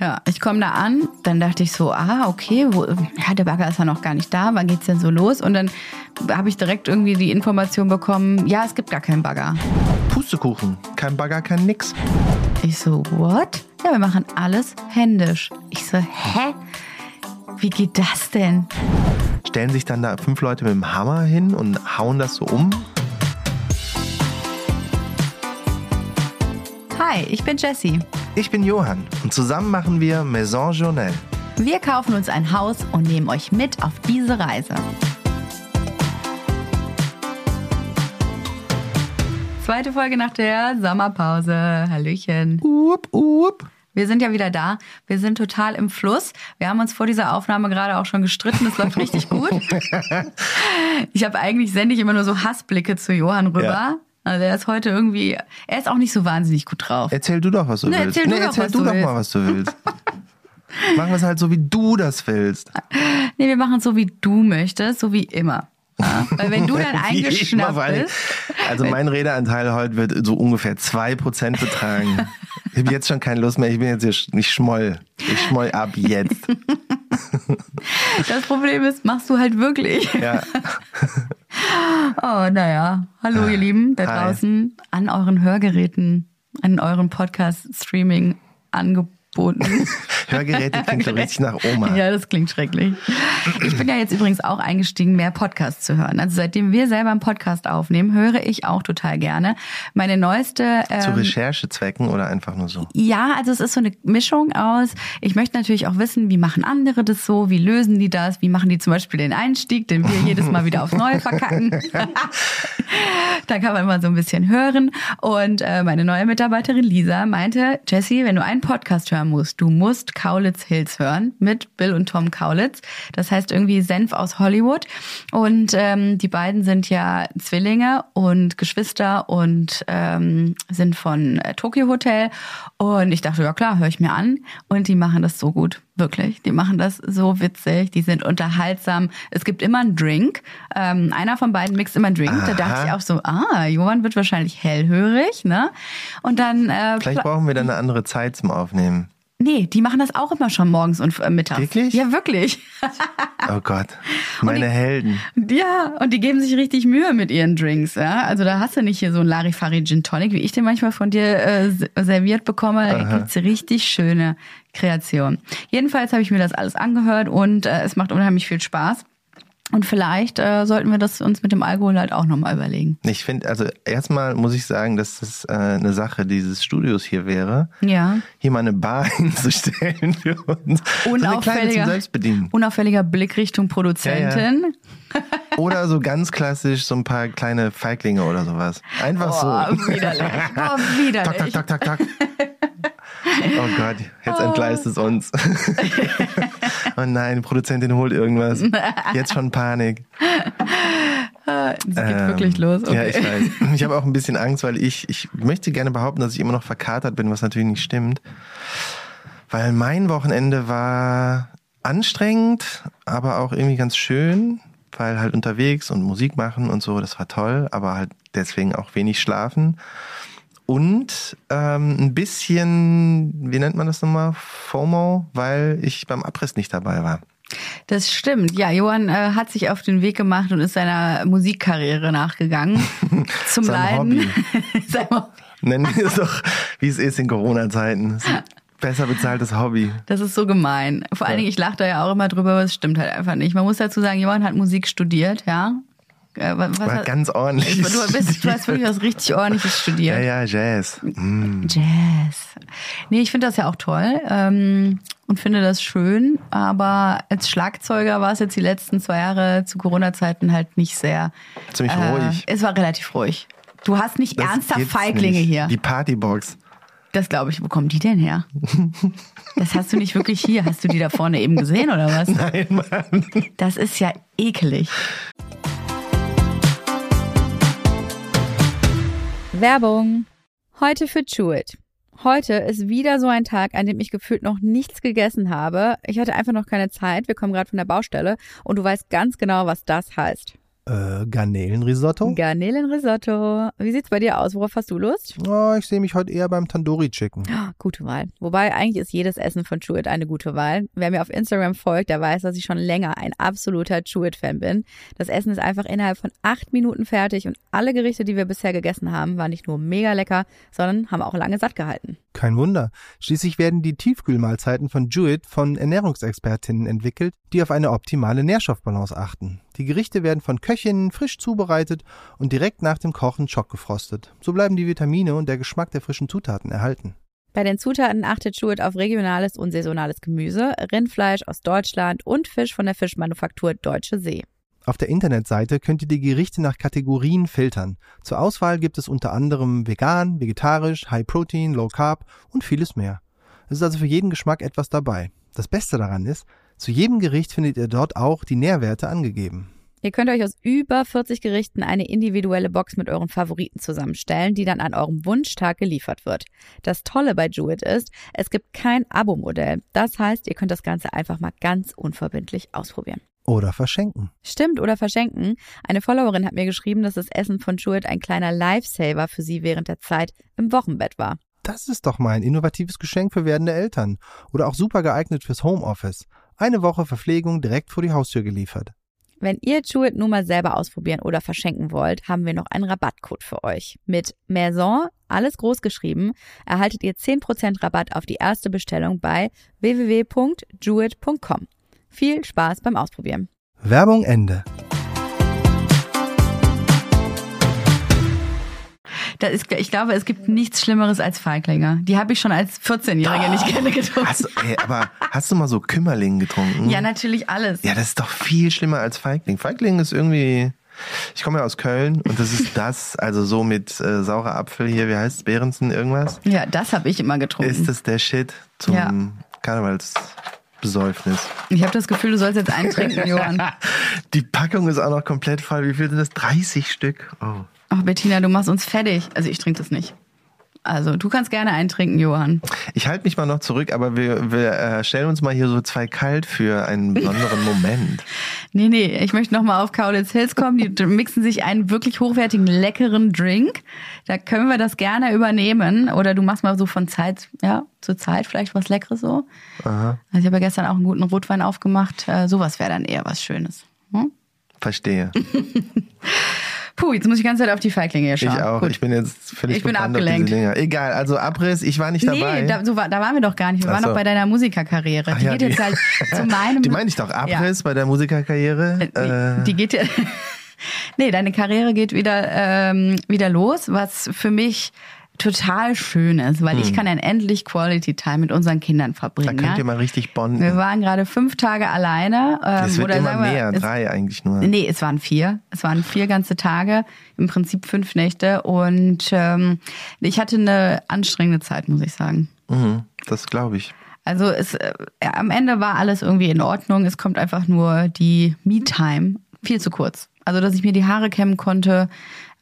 Ja, ich komme da an, dann dachte ich so, ah, okay, wo, ja, der Bagger ist ja noch gar nicht da, wann geht's denn so los? Und dann habe ich direkt irgendwie die Information bekommen, ja, es gibt gar keinen Bagger. Pustekuchen. Kein Bagger, kein nix. Ich so, what? Ja, wir machen alles händisch. Ich so, hä? Wie geht das denn? Stellen sich dann da fünf Leute mit dem Hammer hin und hauen das so um? Hi, ich bin Jessie. Ich bin Johann und zusammen machen wir Maison Journal. Wir kaufen uns ein Haus und nehmen euch mit auf diese Reise. Zweite Folge nach der Sommerpause. Hallöchen. Up, up. Wir sind ja wieder da. Wir sind total im Fluss. Wir haben uns vor dieser Aufnahme gerade auch schon gestritten. Das läuft richtig gut. Ich habe eigentlich sende ich immer nur so Hassblicke zu Johann rüber. Ja. Also er ist heute irgendwie, er ist auch nicht so wahnsinnig gut drauf. Erzähl du doch, was du Nee, willst. erzähl du doch, erzähl was du du doch willst. mal, was du willst. Machen wir es halt so, wie du das willst. Nee, wir machen es so, wie du möchtest, so wie immer. Ja? Weil wenn du dann eingeschnappt bist, Also mein Redeanteil heute wird so ungefähr 2% betragen. Ich habe jetzt schon keine Lust mehr. Ich bin jetzt hier, ich schmoll. Ich schmoll ab jetzt. das Problem ist, machst du halt wirklich. Ja. Oh, naja. Hallo, ihr Lieben da Hi. draußen an euren Hörgeräten, an euren Podcast-Streaming-Angeboten. Hörgeräte klingt so richtig nach Oma. Ja, das klingt schrecklich. Ich bin ja jetzt übrigens auch eingestiegen, mehr Podcasts zu hören. Also seitdem wir selber einen Podcast aufnehmen, höre ich auch total gerne. Meine neueste. Zu Ähm, Recherchezwecken oder einfach nur so? ja, also es ist so eine Mischung aus. Ich möchte natürlich auch wissen, wie machen andere das so, wie lösen die das, wie machen die zum Beispiel den Einstieg, den wir jedes Mal wieder aufs Neue verkacken. da kann man mal so ein bisschen hören. Und äh, meine neue Mitarbeiterin Lisa meinte, Jessie, wenn du einen Podcast hören musst, du musst Kaulitz Hills hören mit Bill und Tom Kaulitz. Das heißt irgendwie Senf aus Hollywood. Und ähm, die beiden sind ja Zwillinge und Geschwister und ähm, sind von äh, Tokyo Hotel. Und ich dachte, ja klar, höre ich mir an. Und die machen das so gut. Wirklich. Die machen das so witzig. Die sind unterhaltsam. Es gibt immer einen Drink. Ähm, einer von beiden mixt immer einen Drink. Da dachte Aha. ich auch so, ah, Johann wird wahrscheinlich hellhörig, ne? Und dann äh, Vielleicht brauchen wir dann eine andere Zeit zum Aufnehmen. Nee, die machen das auch immer schon morgens und äh, mittags. Wirklich? Ja, wirklich. Oh Gott. Meine Helden. ja, und die geben sich richtig Mühe mit ihren Drinks. Ja? Also da hast du nicht hier so ein Larifari Gin Tonic, wie ich den manchmal von dir äh, serviert bekomme. Da gibt's richtig schöne Kreation. Jedenfalls habe ich mir das alles angehört und äh, es macht unheimlich viel Spaß. Und vielleicht äh, sollten wir das uns mit dem Alkohol halt auch nochmal überlegen. Ich finde, also erstmal muss ich sagen, dass das äh, eine Sache dieses Studios hier wäre, Ja. hier mal eine Bar hinzustellen für uns. So eine kleine zum Unauffälliger, Selbstbedienen. unauffälliger Blick Richtung Produzentin. Oder so ganz klassisch so ein paar kleine Feiglinge oder sowas. Einfach Boah, so. widerlich. Boah, widerlich. Tak, tak, tak, tak, tak. Oh Gott, jetzt entgleist es uns. Oh nein, die Produzentin holt irgendwas. Jetzt schon Panik. Es geht Ähm, wirklich los. Okay. Ja, ich weiß. Ich habe auch ein bisschen Angst, weil ich, ich möchte gerne behaupten, dass ich immer noch verkatert bin, was natürlich nicht stimmt. Weil mein Wochenende war anstrengend, aber auch irgendwie ganz schön, weil halt unterwegs und Musik machen und so, das war toll, aber halt deswegen auch wenig schlafen. Und ähm, ein bisschen, wie nennt man das nochmal? FOMO, weil ich beim Abriss nicht dabei war. Das stimmt. Ja, Johann äh, hat sich auf den Weg gemacht und ist seiner Musikkarriere nachgegangen. Zum Seinem Leiden. Nennen wir es doch, wie es ist in Corona-Zeiten. Besser bezahltes Hobby. Das ist so gemein. Vor allen Dingen, ich lache da ja auch immer drüber, aber es stimmt halt einfach nicht. Man muss dazu sagen, Johann hat Musik studiert, ja. Äh, was, War ganz ordentlich. du, bist, du hast wirklich was richtig ordentliches studiert. Ja, ja, Jazz. Mm. Jazz. Nee, ich finde das ja auch toll ähm, und finde das schön, aber als Schlagzeuger war es jetzt die letzten zwei Jahre zu Corona-Zeiten halt nicht sehr. Ziemlich äh, ruhig. Es war relativ ruhig. Du hast nicht Das ernsthaft Feiglinge nicht. hier. Die Partybox. Das glaube ich. Wo kommen die denn her? Das hast du nicht wirklich hier. Hast du die da vorne eben gesehen oder was? Nein, Mann. Das ist ja ekelig. Werbung. Heute für Chewit. Heute ist wieder so ein Tag, an dem ich gefühlt noch nichts gegessen habe. Ich hatte einfach noch keine Zeit. Wir kommen gerade von der Baustelle und du weißt ganz genau, was das heißt. Äh, Garnelenrisotto? Garnelenrisotto. Wie sieht's bei dir aus? Worauf hast du Lust? Oh, ich sehe mich heute eher beim Tandoori Chicken. Oh, gute Wahl. Wobei eigentlich ist jedes Essen von Chewit eine gute Wahl. Wer mir auf Instagram folgt, der weiß, dass ich schon länger ein absoluter Chewit-Fan bin. Das Essen ist einfach innerhalb von acht Minuten fertig und alle Gerichte, die wir bisher gegessen haben, waren nicht nur mega lecker, sondern haben auch lange satt gehalten. Kein Wunder. Schließlich werden die Tiefkühlmahlzeiten von Jewett von Ernährungsexpertinnen entwickelt, die auf eine optimale Nährstoffbalance achten. Die Gerichte werden von Köchinnen frisch zubereitet und direkt nach dem Kochen schockgefrostet. So bleiben die Vitamine und der Geschmack der frischen Zutaten erhalten. Bei den Zutaten achtet Jewett auf regionales und saisonales Gemüse, Rindfleisch aus Deutschland und Fisch von der Fischmanufaktur Deutsche See. Auf der Internetseite könnt ihr die Gerichte nach Kategorien filtern. Zur Auswahl gibt es unter anderem vegan, vegetarisch, High Protein, Low Carb und vieles mehr. Es ist also für jeden Geschmack etwas dabei. Das Beste daran ist, zu jedem Gericht findet ihr dort auch die Nährwerte angegeben. Ihr könnt euch aus über 40 Gerichten eine individuelle Box mit euren Favoriten zusammenstellen, die dann an eurem Wunschtag geliefert wird. Das Tolle bei Jewett ist, es gibt kein Abo-Modell. Das heißt, ihr könnt das Ganze einfach mal ganz unverbindlich ausprobieren. Oder verschenken. Stimmt, oder verschenken. Eine Followerin hat mir geschrieben, dass das Essen von Jewett ein kleiner Lifesaver für sie während der Zeit im Wochenbett war. Das ist doch mal ein innovatives Geschenk für werdende Eltern. Oder auch super geeignet fürs Homeoffice. Eine Woche Verpflegung direkt vor die Haustür geliefert. Wenn ihr Jewett nun mal selber ausprobieren oder verschenken wollt, haben wir noch einen Rabattcode für euch. Mit Maison, alles groß geschrieben, erhaltet ihr 10% Rabatt auf die erste Bestellung bei www.jewett.com. Viel Spaß beim Ausprobieren. Werbung Ende. Ist, ich glaube, es gibt nichts Schlimmeres als Feiglinge. Die habe ich schon als 14-Jährige oh, nicht gerne getrunken. Hast, ey, aber hast du mal so Kümmerling getrunken? Ja, natürlich alles. Ja, das ist doch viel schlimmer als Feigling. Feigling ist irgendwie. Ich komme ja aus Köln und das ist das, also so mit äh, saurer Apfel hier, wie heißt es, Behrensen, irgendwas? Ja, das habe ich immer getrunken. Ist das der Shit zum ja. Karnevals? Besäufnis. Ich habe das Gefühl, du sollst jetzt eintrinken, Johann. Die Packung ist auch noch komplett voll. Wie viel sind das? 30 Stück. Oh. Ach, Bettina, du machst uns fertig. Also ich trinke das nicht. Also du kannst gerne eintrinken, Johann. Ich halte mich mal noch zurück, aber wir, wir äh, stellen uns mal hier so zwei kalt für einen besonderen Moment. nee, nee, ich möchte nochmal auf Kaulitz Hills kommen. Die mixen sich einen wirklich hochwertigen, leckeren Drink. Da können wir das gerne übernehmen. Oder du machst mal so von Zeit, ja, zu Zeit vielleicht was Leckeres so. Aha. Also ich habe ja gestern auch einen guten Rotwein aufgemacht. Äh, sowas wäre dann eher was Schönes. Hm? Verstehe. Puh, jetzt muss ich die ganze Zeit auf die Feiglinge schauen. Ich auch. Gut. Ich bin jetzt völlig Ich bin abgelenkt. Egal, also Abriss, ich war nicht dabei. Nee, da, so war, da waren wir doch gar nicht. Wir Ach waren so. noch bei deiner Musikerkarriere. Die ja, geht die, jetzt halt zu meinem. Die meine ich doch, Abriss ja. bei der Musikerkarriere. Äh, die, die geht ja. nee, deine Karriere geht wieder, ähm, wieder los, was für mich total schön ist, weil hm. ich kann dann endlich Quality Time mit unseren Kindern verbringen. Da könnt ihr mal richtig bonden. Wir waren gerade fünf Tage alleine. Ähm, es wird oder immer mehr, wir, drei eigentlich nur. Nee, es waren vier. Es waren vier ganze Tage, im Prinzip fünf Nächte und ähm, ich hatte eine anstrengende Zeit, muss ich sagen. Mhm, das glaube ich. Also es, äh, am Ende war alles irgendwie in Ordnung. Es kommt einfach nur die Me-Time viel zu kurz. Also, dass ich mir die Haare kämmen konnte,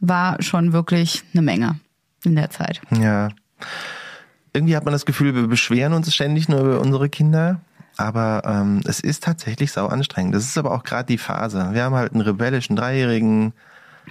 war schon wirklich eine Menge in der Zeit. Ja. Irgendwie hat man das Gefühl, wir beschweren uns ständig nur über unsere Kinder. Aber ähm, es ist tatsächlich sau anstrengend. Das ist aber auch gerade die Phase. Wir haben halt einen rebellischen Dreijährigen.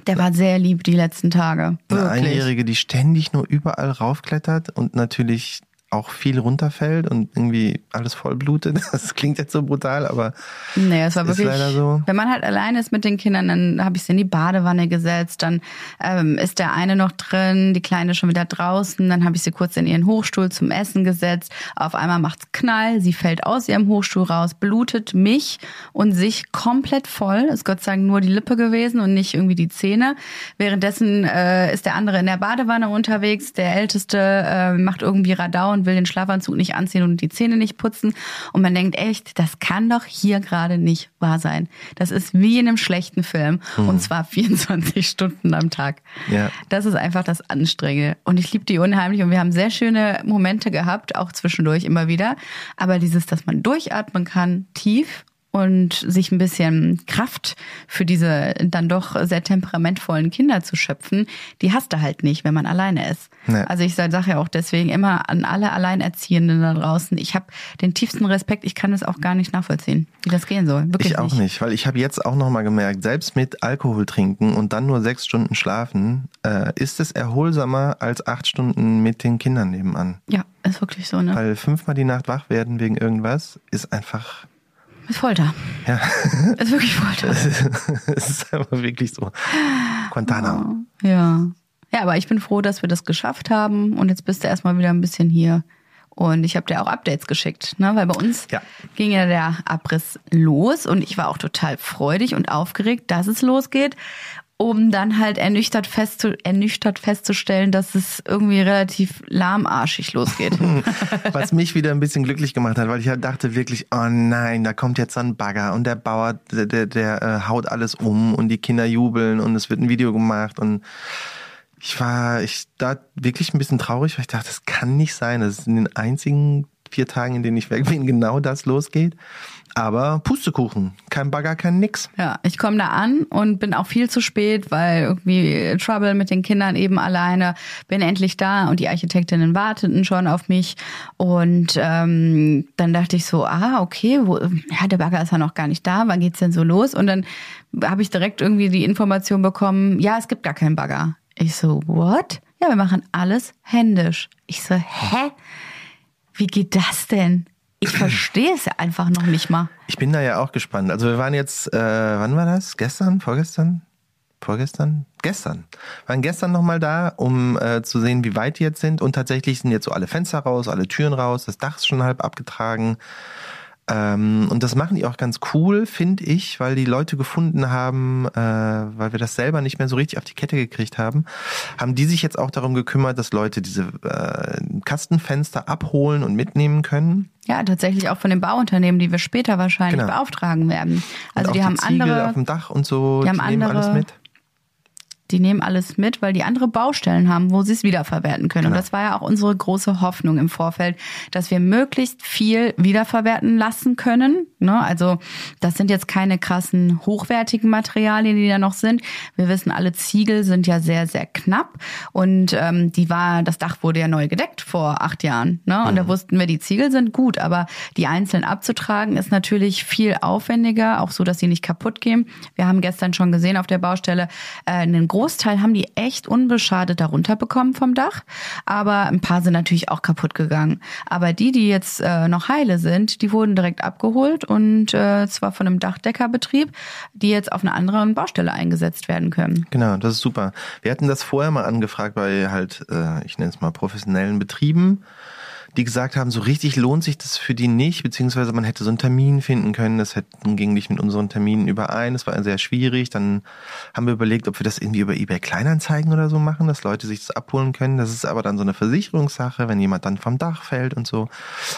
Der war sehr lieb die letzten Tage. Wirklich. Eine Einjährige, die ständig nur überall raufklettert und natürlich auch viel runterfällt und irgendwie alles voll blutet. Das klingt jetzt so brutal, aber nee, es war ist wirklich, leider so. Wenn man halt alleine ist mit den Kindern, dann habe ich sie in die Badewanne gesetzt, dann ähm, ist der eine noch drin, die Kleine schon wieder draußen, dann habe ich sie kurz in ihren Hochstuhl zum Essen gesetzt. Auf einmal macht's Knall, sie fällt aus ihrem Hochstuhl raus, blutet mich und sich komplett voll. Ist Gott sei Dank nur die Lippe gewesen und nicht irgendwie die Zähne. Währenddessen äh, ist der andere in der Badewanne unterwegs, der Älteste äh, macht irgendwie Radau und will den Schlafanzug nicht anziehen und die Zähne nicht putzen. Und man denkt echt, das kann doch hier gerade nicht wahr sein. Das ist wie in einem schlechten Film. Hm. Und zwar 24 Stunden am Tag. Ja. Das ist einfach das Anstrengende. Und ich liebe die unheimlich. Und wir haben sehr schöne Momente gehabt, auch zwischendurch immer wieder. Aber dieses, dass man durchatmen kann, tief und sich ein bisschen Kraft für diese dann doch sehr temperamentvollen Kinder zu schöpfen, die hast du halt nicht, wenn man alleine ist. Nee. Also ich sage ja auch deswegen immer an alle Alleinerziehenden da draußen, ich habe den tiefsten Respekt, ich kann es auch gar nicht nachvollziehen, wie das gehen soll. Wirklich ich auch nicht, nicht weil ich habe jetzt auch nochmal gemerkt, selbst mit Alkohol trinken und dann nur sechs Stunden schlafen, äh, ist es erholsamer als acht Stunden mit den Kindern nebenan. Ja, ist wirklich so, ne? Weil fünfmal die Nacht wach werden wegen irgendwas ist einfach ist Folter. Ja. Ist wirklich Folter. Es ist einfach wirklich so. Guantanamo. Oh, ja. Ja, aber ich bin froh, dass wir das geschafft haben und jetzt bist du erstmal wieder ein bisschen hier. Und ich habe dir auch Updates geschickt, ne? weil bei uns ja. ging ja der Abriss los und ich war auch total freudig und aufgeregt, dass es losgeht, um dann halt ernüchtert, festzu ernüchtert festzustellen, dass es irgendwie relativ lahmarschig losgeht. Was mich wieder ein bisschen glücklich gemacht hat, weil ich halt dachte wirklich, oh nein, da kommt jetzt ein Bagger und der Bauer, der, der, der äh, haut alles um und die Kinder jubeln und es wird ein Video gemacht und ich war ich da wirklich ein bisschen traurig, weil ich dachte, das kann nicht sein. Das ist in den einzigen vier Tagen, in denen ich weg bin, genau das losgeht. Aber Pustekuchen, kein Bagger, kein Nix. Ja, ich komme da an und bin auch viel zu spät, weil irgendwie Trouble mit den Kindern eben alleine. Bin endlich da und die Architektinnen warteten schon auf mich. Und ähm, dann dachte ich so, ah, okay, wo, ja, der Bagger ist ja noch gar nicht da, wann geht's denn so los? Und dann habe ich direkt irgendwie die Information bekommen, ja, es gibt gar keinen Bagger. Ich so, what? Ja, wir machen alles händisch. Ich so, hä? Wie geht das denn? Ich verstehe es einfach noch nicht mal. Ich bin da ja auch gespannt. Also wir waren jetzt, äh, wann war das? Gestern? Vorgestern? Vorgestern? Gestern. Wir waren gestern nochmal da, um äh, zu sehen, wie weit die jetzt sind. Und tatsächlich sind jetzt so alle Fenster raus, alle Türen raus, das Dach ist schon halb abgetragen. Ähm, und das machen die auch ganz cool, finde ich, weil die Leute gefunden haben, äh, weil wir das selber nicht mehr so richtig auf die Kette gekriegt haben, haben die sich jetzt auch darum gekümmert, dass Leute diese äh, Kastenfenster abholen und mitnehmen können. Ja, tatsächlich auch von den Bauunternehmen, die wir später wahrscheinlich genau. beauftragen werden. Also die, die haben Ziegel andere auf dem Dach und so, die, haben die nehmen alles mit die nehmen alles mit, weil die andere Baustellen haben, wo sie es wiederverwerten können. Genau. Und das war ja auch unsere große Hoffnung im Vorfeld, dass wir möglichst viel wiederverwerten lassen können. Ne? Also das sind jetzt keine krassen hochwertigen Materialien, die da noch sind. Wir wissen, alle Ziegel sind ja sehr, sehr knapp. Und ähm, die war, das Dach wurde ja neu gedeckt vor acht Jahren. Ne? Und mhm. da wussten wir, die Ziegel sind gut, aber die einzeln abzutragen ist natürlich viel aufwendiger, auch so, dass sie nicht kaputt gehen. Wir haben gestern schon gesehen auf der Baustelle äh, einen Großteil haben die echt unbeschadet darunter bekommen vom Dach, aber ein paar sind natürlich auch kaputt gegangen. Aber die, die jetzt äh, noch heile sind, die wurden direkt abgeholt und äh, zwar von einem Dachdeckerbetrieb, die jetzt auf einer anderen Baustelle eingesetzt werden können. Genau, das ist super. Wir hatten das vorher mal angefragt bei halt, äh, ich nenne es mal professionellen Betrieben die gesagt haben, so richtig lohnt sich das für die nicht, beziehungsweise man hätte so einen Termin finden können, das ging nicht mit unseren Terminen überein, das war sehr schwierig. Dann haben wir überlegt, ob wir das irgendwie über eBay Kleinanzeigen oder so machen, dass Leute sich das abholen können. Das ist aber dann so eine Versicherungssache, wenn jemand dann vom Dach fällt und so.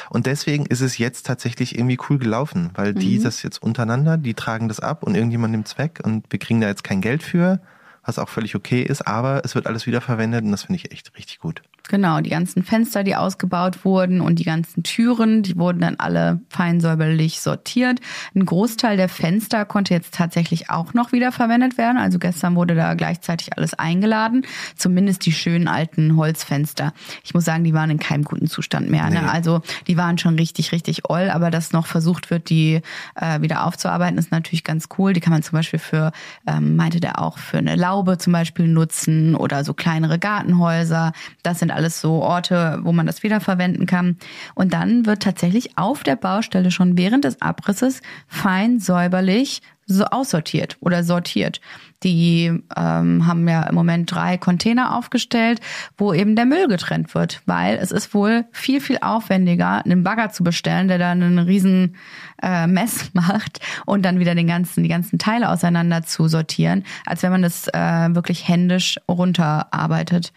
Und deswegen ist es jetzt tatsächlich irgendwie cool gelaufen, weil die mhm. das jetzt untereinander, die tragen das ab und irgendjemand nimmt es weg und wir kriegen da jetzt kein Geld für, was auch völlig okay ist, aber es wird alles wieder verwendet und das finde ich echt richtig gut. Genau, die ganzen Fenster, die ausgebaut wurden und die ganzen Türen, die wurden dann alle fein säuberlich sortiert. Ein Großteil der Fenster konnte jetzt tatsächlich auch noch wieder verwendet werden. Also gestern wurde da gleichzeitig alles eingeladen. Zumindest die schönen alten Holzfenster. Ich muss sagen, die waren in keinem guten Zustand mehr. Ne? Nee. Also die waren schon richtig, richtig oll. Aber dass noch versucht wird, die äh, wieder aufzuarbeiten, ist natürlich ganz cool. Die kann man zum Beispiel für, ähm, meinte der auch, für eine Laube zum Beispiel nutzen oder so kleinere Gartenhäuser. Das sind alles so Orte, wo man das wiederverwenden kann. Und dann wird tatsächlich auf der Baustelle schon während des Abrisses fein säuberlich so aussortiert oder sortiert. Die ähm, haben ja im Moment drei Container aufgestellt, wo eben der Müll getrennt wird, weil es ist wohl viel, viel aufwendiger, einen Bagger zu bestellen, der dann einen riesen äh, Mess macht und dann wieder den ganzen, die ganzen Teile auseinander zu sortieren, als wenn man das äh, wirklich händisch runterarbeitet.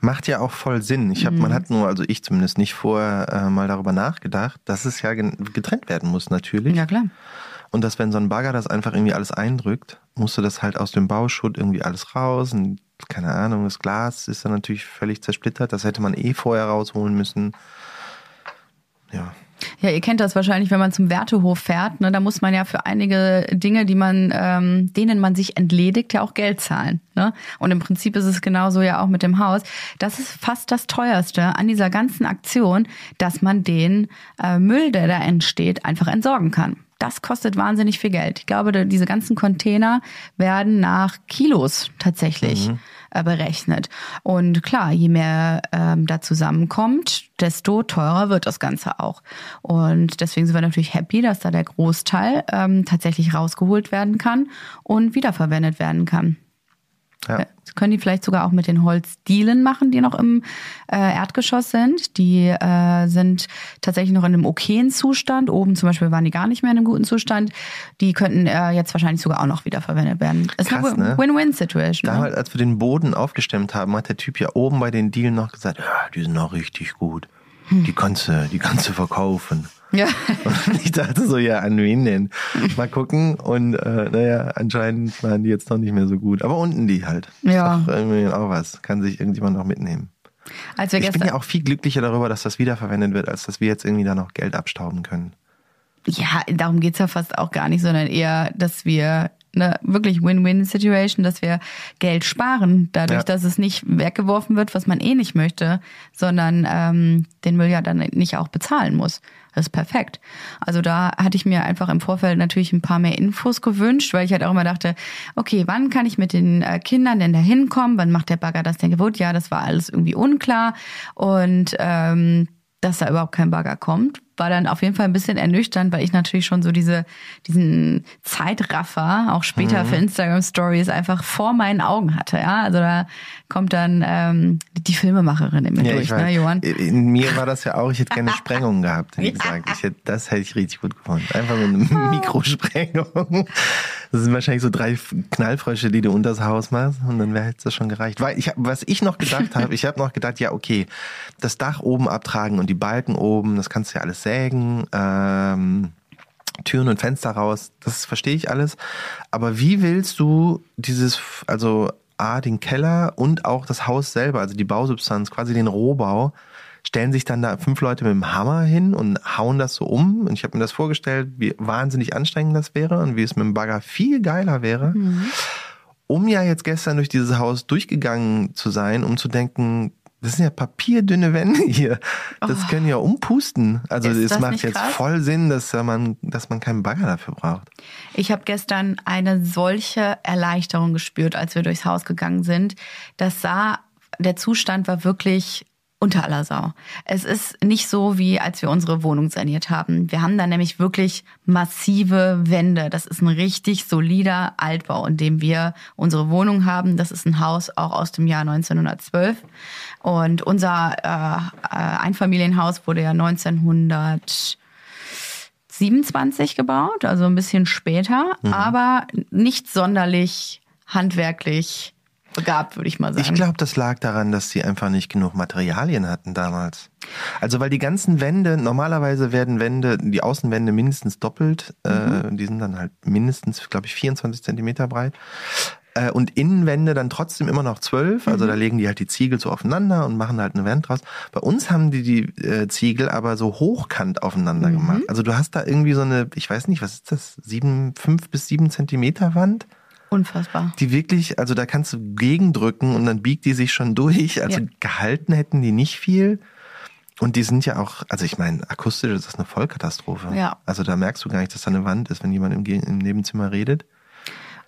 Macht ja auch voll Sinn. Ich hab, mhm. man hat nur, also ich zumindest nicht vorher äh, mal darüber nachgedacht, dass es ja getrennt werden muss natürlich. Ja klar. Und dass wenn so ein Bagger das einfach irgendwie alles eindrückt, musst du das halt aus dem Bauschutt irgendwie alles raus. Und keine Ahnung, das Glas ist dann natürlich völlig zersplittert. Das hätte man eh vorher rausholen müssen. Ja, Ja, ihr kennt das wahrscheinlich, wenn man zum Wertehof fährt. Ne, da muss man ja für einige Dinge, die man, ähm, denen man sich entledigt, ja auch Geld zahlen. Ne? Und im Prinzip ist es genauso ja auch mit dem Haus. Das ist fast das teuerste an dieser ganzen Aktion, dass man den äh, Müll, der da entsteht, einfach entsorgen kann. Das kostet wahnsinnig viel Geld. Ich glaube, diese ganzen Container werden nach Kilos tatsächlich mhm. Äh, berechnet. Und klar, je mehr ähm, da zusammenkommt, desto teurer wird das Ganze auch. Und deswegen sind wir natürlich happy, dass da der Großteil ähm, tatsächlich rausgeholt werden kann und wiederverwendet werden kann. Ja. Können die vielleicht sogar auch mit den Holzdielen machen, die noch im äh, Erdgeschoss sind. Die äh, sind tatsächlich noch in einem okayen Zustand. Oben zum Beispiel waren die gar nicht mehr in einem guten Zustand. Die könnten äh, jetzt wahrscheinlich sogar auch noch wiederverwendet werden. Das Krass, ist eine ne? Win-Win-Situation. Damals, ne? als wir den Boden aufgestemmt haben, hat der Typ ja oben bei den Dielen noch gesagt, ja, die sind noch richtig gut. Hm. Die kannst du, die kannst du verkaufen. Ja. Und ich dachte so, ja, an wen denn? Mal gucken. Und äh, naja, anscheinend waren die jetzt noch nicht mehr so gut. Aber unten die halt. Ja. Ist doch irgendwie auch was. Kann sich irgendjemand noch mitnehmen. Als wir ich bin ja auch viel glücklicher darüber, dass das wiederverwendet wird, als dass wir jetzt irgendwie da noch Geld abstauben können. Ja, darum geht's ja fast auch gar nicht, sondern eher, dass wir eine wirklich Win-Win-Situation, dass wir Geld sparen, dadurch, ja. dass es nicht weggeworfen wird, was man eh nicht möchte, sondern ähm, den Müll ja dann nicht auch bezahlen muss. Das ist perfekt. Also da hatte ich mir einfach im Vorfeld natürlich ein paar mehr Infos gewünscht, weil ich halt auch immer dachte, okay, wann kann ich mit den äh, Kindern denn da hinkommen? Wann macht der Bagger das denn gewohnt? Ja, das war alles irgendwie unklar. Und ähm, dass da überhaupt kein Bagger kommt, war dann auf jeden Fall ein bisschen ernüchternd, weil ich natürlich schon so diese, diesen Zeitraffer, auch später mhm. für Instagram Stories, einfach vor meinen Augen hatte. Ja, also da kommt dann ähm, die Filmemacherin in mir ja, durch, ne, Johann? In mir war das ja auch, ich hätte gerne Sprengungen gehabt, wie gesagt. Ich hätte, das hätte ich richtig gut gefunden. Einfach mit einer Mikrosprengung. Das sind wahrscheinlich so drei Knallfrösche, die du unters Haus machst und dann wäre das schon gereicht. Weil ich, was ich noch gedacht habe, ich habe noch gedacht, ja okay, das Dach oben abtragen und die Balken oben, das kannst du ja alles sägen. Ähm, Türen und Fenster raus, das verstehe ich alles. Aber wie willst du dieses, also A, den Keller und auch das Haus selber, also die Bausubstanz, quasi den Rohbau, stellen sich dann da fünf Leute mit dem Hammer hin und hauen das so um. Und ich habe mir das vorgestellt, wie wahnsinnig anstrengend das wäre und wie es mit dem Bagger viel geiler wäre. Mhm. Um ja jetzt gestern durch dieses Haus durchgegangen zu sein, um zu denken, das sind ja papierdünne Wände hier. Das oh. können ja umpusten. Also es macht jetzt krass? voll Sinn, dass man, dass man keinen Bagger dafür braucht. Ich habe gestern eine solche Erleichterung gespürt, als wir durchs Haus gegangen sind. Das sah, der Zustand war wirklich unter aller Sau. Es ist nicht so, wie als wir unsere Wohnung saniert haben. Wir haben da nämlich wirklich massive Wände. Das ist ein richtig solider Altbau, in dem wir unsere Wohnung haben. Das ist ein Haus auch aus dem Jahr 1912. Und unser äh, äh, Einfamilienhaus wurde ja 1927 gebaut, also ein bisschen später, mhm. aber nicht sonderlich handwerklich begabt, würde ich mal sagen. Ich glaube, das lag daran, dass sie einfach nicht genug Materialien hatten damals. Also weil die ganzen Wände, normalerweise werden Wände, die Außenwände mindestens doppelt, äh, mhm. äh, die sind dann halt mindestens, glaube ich, 24 Zentimeter breit. Äh, und Innenwände dann trotzdem immer noch zwölf, also mhm. da legen die halt die Ziegel so aufeinander und machen halt eine Wand draus. Bei uns haben die die äh, Ziegel aber so hochkant aufeinander mhm. gemacht. Also du hast da irgendwie so eine, ich weiß nicht, was ist das, sieben, fünf bis sieben Zentimeter Wand? Unfassbar. Die wirklich, also da kannst du gegendrücken und dann biegt die sich schon durch. Also ja. gehalten hätten die nicht viel. Und die sind ja auch, also ich meine, akustisch ist das eine Vollkatastrophe. Ja. Also da merkst du gar nicht, dass da eine Wand ist, wenn jemand im, im Nebenzimmer redet.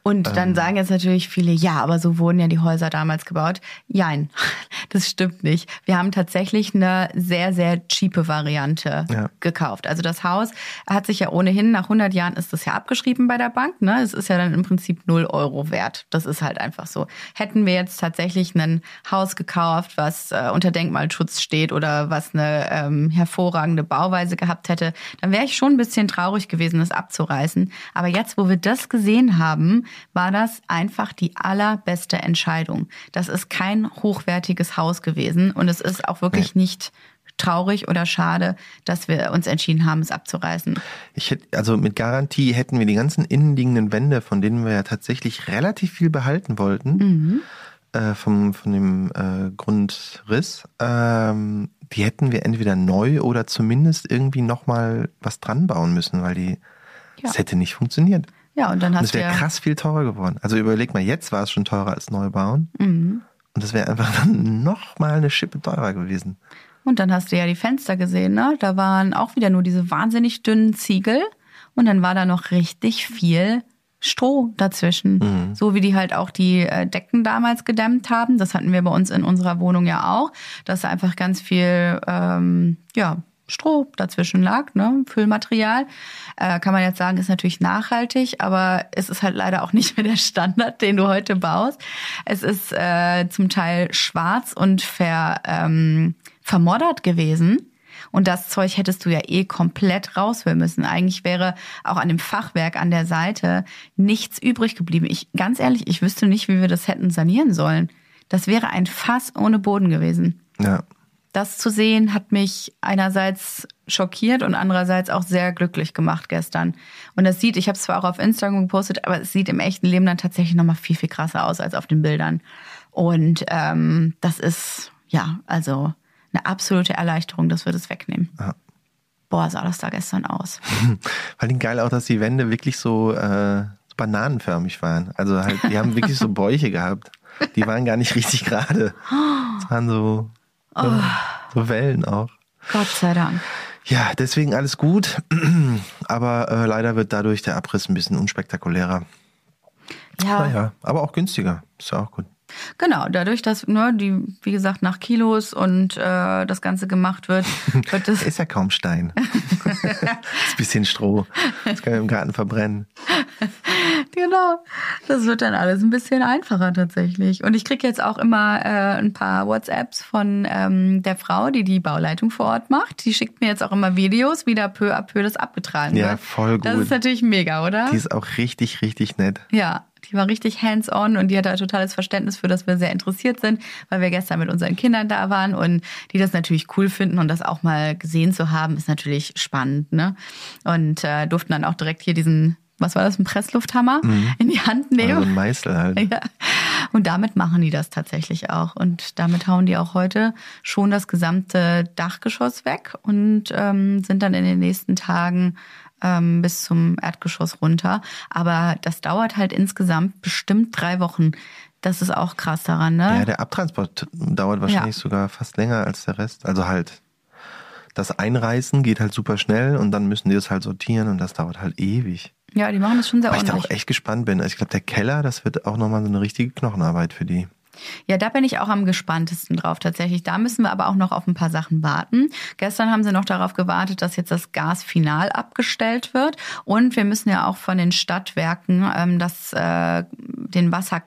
Und dann ähm. sagen jetzt natürlich viele, ja, aber so wurden ja die Häuser damals gebaut. Jein, das stimmt nicht. Wir haben tatsächlich eine sehr, sehr cheape Variante ja. gekauft. Also das Haus hat sich ja ohnehin, nach 100 Jahren ist das ja abgeschrieben bei der Bank. Ne? Es ist ja dann im Prinzip 0 Euro wert. Das ist halt einfach so. Hätten wir jetzt tatsächlich ein Haus gekauft, was äh, unter Denkmalschutz steht oder was eine ähm, hervorragende Bauweise gehabt hätte, dann wäre ich schon ein bisschen traurig gewesen, das abzureißen. Aber jetzt, wo wir das gesehen haben, war das einfach die allerbeste Entscheidung. Das ist kein hochwertiges Haus gewesen und es ist auch wirklich nee. nicht traurig oder schade, dass wir uns entschieden haben, es abzureißen. Ich hätte, also mit Garantie hätten wir die ganzen innenliegenden Wände, von denen wir ja tatsächlich relativ viel behalten wollten, mhm. äh, vom, von dem äh, Grundriss, ähm, die hätten wir entweder neu oder zumindest irgendwie nochmal was dran bauen müssen, weil die, Ja. das hätte nicht funktioniert. Ja, und dann hast es du wäre ja, krass viel teurer geworden. Also überleg mal, jetzt war es schon teurer als neu bauen. Mhm. Und das wäre einfach dann nochmal eine Schippe teurer gewesen. und dann hast du ja die Fenster gesehen, ne? Da waren auch wieder nur diese wahnsinnig dünnen Ziegel und dann war da noch richtig viel Stroh dazwischen. Mhm. So wie die halt auch die äh, Decken damals gedämmt haben. Das hatten wir bei uns in unserer Wohnung ja auch, dass da einfach ganz viel ähm, ja, Stroh dazwischen lag, ne? Füllmaterial. Äh, kann man jetzt sagen, ist natürlich nachhaltig, aber es ist halt leider auch nicht mehr der Standard, den du heute baust. Es ist äh, zum Teil schwarz und ver, ähm, vermoddert gewesen. Und das Zeug hättest du ja eh komplett rausholen müssen. Eigentlich wäre auch an dem Fachwerk an der Seite nichts übrig geblieben. Ich, ganz ehrlich, ich wüsste nicht, wie wir das hätten sanieren sollen. Das wäre ein Fass ohne Boden gewesen. Ja. Das zu sehen hat mich einerseits schockiert und andererseits auch sehr glücklich gemacht gestern. Und das sieht, ich habe es zwar auch auf Instagram gepostet, aber es sieht im echten Leben dann tatsächlich nochmal viel, viel krasser aus als auf den Bildern. Und ähm, das ist, ja, also eine absolute Erleichterung, dass wir das wegnehmen. Ja. Boah, sah das da gestern aus. Vor allem geil auch, dass die Wände wirklich so, äh, bananenförmig waren. Also halt, die haben wirklich so Bäuche gehabt. Die waren gar nicht richtig gerade. Es waren so, so, so Wellen auch. Gott sei Dank. Ja, deswegen alles gut. Aber äh, leider wird dadurch der Abriss ein bisschen unspektakulärer. Ja, Naja, aber auch günstiger. Ist ja auch gut. Genau. Dadurch, dass ne, die, wie gesagt, nach Kilos und äh, das Ganze gemacht wird, wird das Ist ja kaum Stein. ist ein bisschen Stroh. Das kann man im Garten verbrennen. Genau. Das wird dann alles ein bisschen einfacher tatsächlich. Und ich kriege jetzt auch immer äh, ein paar WhatsApps von ähm, der Frau, die die Bauleitung vor Ort macht. Die schickt mir jetzt auch immer Videos, wie da peu à peu das abgetragen Ja, wird. voll Das gut. ist natürlich mega, oder? Die ist auch richtig, richtig nett. Ja, die war richtig hands-on und die hat da totales Verständnis für, dass wir sehr interessiert sind, weil wir gestern mit unseren Kindern da waren und die das natürlich cool finden und das auch mal gesehen zu haben, ist natürlich spannend, ne? Und äh, durften dann auch direkt hier diesen, was war das, ein Presslufthammer in die Hand nehmen. Also ein Meißel halt. Ja. Und damit machen die das tatsächlich auch. Und damit hauen die auch heute schon das gesamte Dachgeschoss weg und ähm, sind dann in den nächsten Tagen ähm, bis zum Erdgeschoss runter. Aber das dauert halt insgesamt bestimmt drei Wochen. Das ist auch krass daran, ne? Ja, der Abtransport dauert wahrscheinlich sogar fast länger als der Rest. Also halt, das Einreißen geht halt super schnell und dann müssen die das halt sortieren und das dauert halt ewig. Ja, die machen das schon sehr Weil ich da ordentlich. auch echt gespannt bin. Also ich glaube, der Keller, das wird auch nochmal so eine richtige Knochenarbeit für die. Ja, da bin ich auch am gespanntesten drauf tatsächlich. Da müssen wir aber auch noch auf ein paar Sachen warten. Gestern haben sie noch darauf gewartet, dass jetzt das Gas final abgestellt wird. Und wir müssen ja auch von den Stadtwerken ähm, das, äh, den Wasser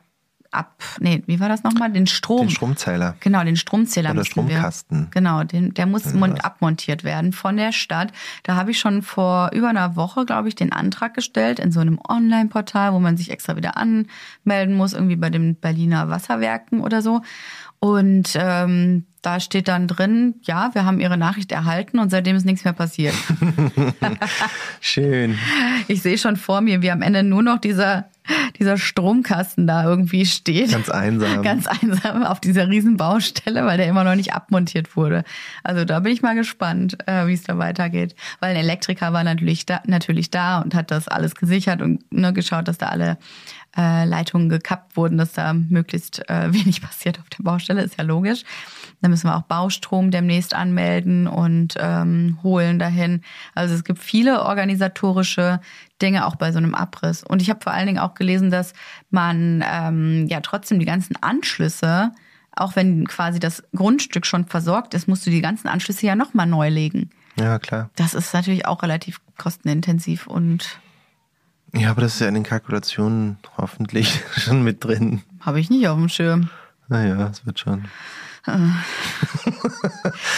ab, nee, wie war das nochmal? Den Strom. Den Stromzähler. Genau, den Stromzähler Oder müssen wir. Stromkasten. Genau, den, der muss Ja, abmontiert werden von der Stadt. Da habe ich schon vor über einer Woche, glaube ich, den Antrag gestellt in so einem Online-Portal, wo man sich extra wieder anmelden muss, irgendwie bei den Berliner Wasserwerken oder so. Und ähm, da steht dann drin, ja, wir haben Ihre Nachricht erhalten und seitdem ist nichts mehr passiert. Schön. Ich sehe schon vor mir, wie am Ende nur noch dieser, dieser Stromkasten da irgendwie steht. Ganz einsam. Ganz einsam auf dieser riesen Baustelle, weil der immer noch nicht abmontiert wurde. Also da bin ich mal gespannt, äh, wie es da weitergeht. Weil ein Elektriker war natürlich da, natürlich da und hat das alles gesichert und ne, geschaut, dass da alle äh, Leitungen gekappt wurden, dass da möglichst äh, wenig passiert auf der Baustelle, ist ja logisch. Dann müssen wir auch Baustrom demnächst anmelden und ähm, holen dahin. Also es gibt viele organisatorische Dinge auch bei so einem Abriss. Und ich habe vor allen Dingen auch gelesen, dass man ähm, ja trotzdem die ganzen Anschlüsse, auch wenn quasi das Grundstück schon versorgt ist, musst du die ganzen Anschlüsse ja nochmal neu legen. Ja, klar. Das ist natürlich auch relativ kostenintensiv und Ja, aber das ist ja in den Kalkulationen hoffentlich schon mit drin. habe ich nicht auf dem Schirm. Naja, es wird schon.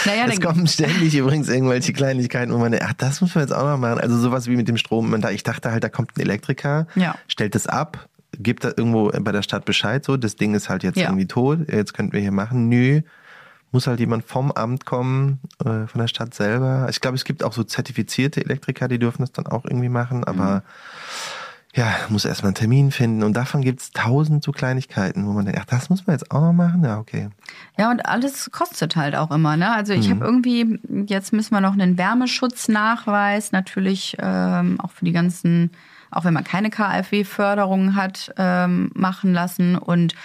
Naja, Es kommen ständig übrigens irgendwelche Kleinigkeiten, wo man, denkt, ach, das muss man jetzt auch noch machen. Also sowas wie mit dem Strom. Ich dachte halt, da kommt ein Elektriker, Ja. stellt das ab, gibt da irgendwo bei der Stadt Bescheid, so, das Ding ist halt jetzt Ja. irgendwie tot, jetzt könnten wir hier machen. Nö, muss halt jemand vom Amt kommen, äh, von der Stadt selber. Ich glaube, es gibt auch so zertifizierte Elektriker, die dürfen das dann auch irgendwie machen, aber ja, muss erstmal einen Termin finden und davon gibt's tausend so Kleinigkeiten, wo man denkt, ach, das muss man jetzt auch noch machen? Ja, okay. Ja, und alles kostet halt auch immer. Ne? Also ich Mhm. habe irgendwie, jetzt müssen wir noch einen Wärmeschutznachweis, natürlich ähm, auch für die ganzen, auch wenn man keine KfW-Förderung hat, ähm, machen lassen und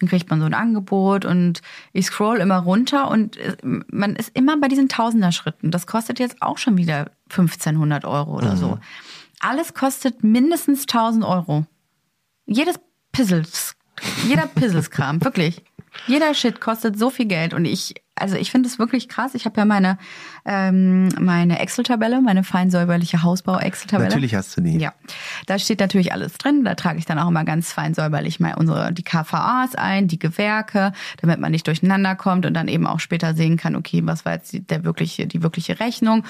dann kriegt man so ein Angebot und ich scroll immer runter und äh, man ist immer bei diesen Tausender-Schritten. Das kostet jetzt auch schon wieder 1500 Euro oder so. Alles kostet mindestens 1000 Euro. Jedes Pizzles, jeder Pizzleskram, wirklich. Jeder Shit kostet so viel Geld und ich, also ich finde es wirklich krass. Ich habe ja meine, ähm, meine Excel-Tabelle, meine fein säuberliche Hausbau-Excel-Tabelle. Natürlich hast du die. Ja, da steht natürlich alles drin. Da trage ich dann auch immer ganz fein säuberlich mal unsere die KVAs ein, die Gewerke, damit man nicht durcheinander kommt und dann eben auch später sehen kann, okay, was war jetzt die, der wirkliche die wirkliche Rechnung.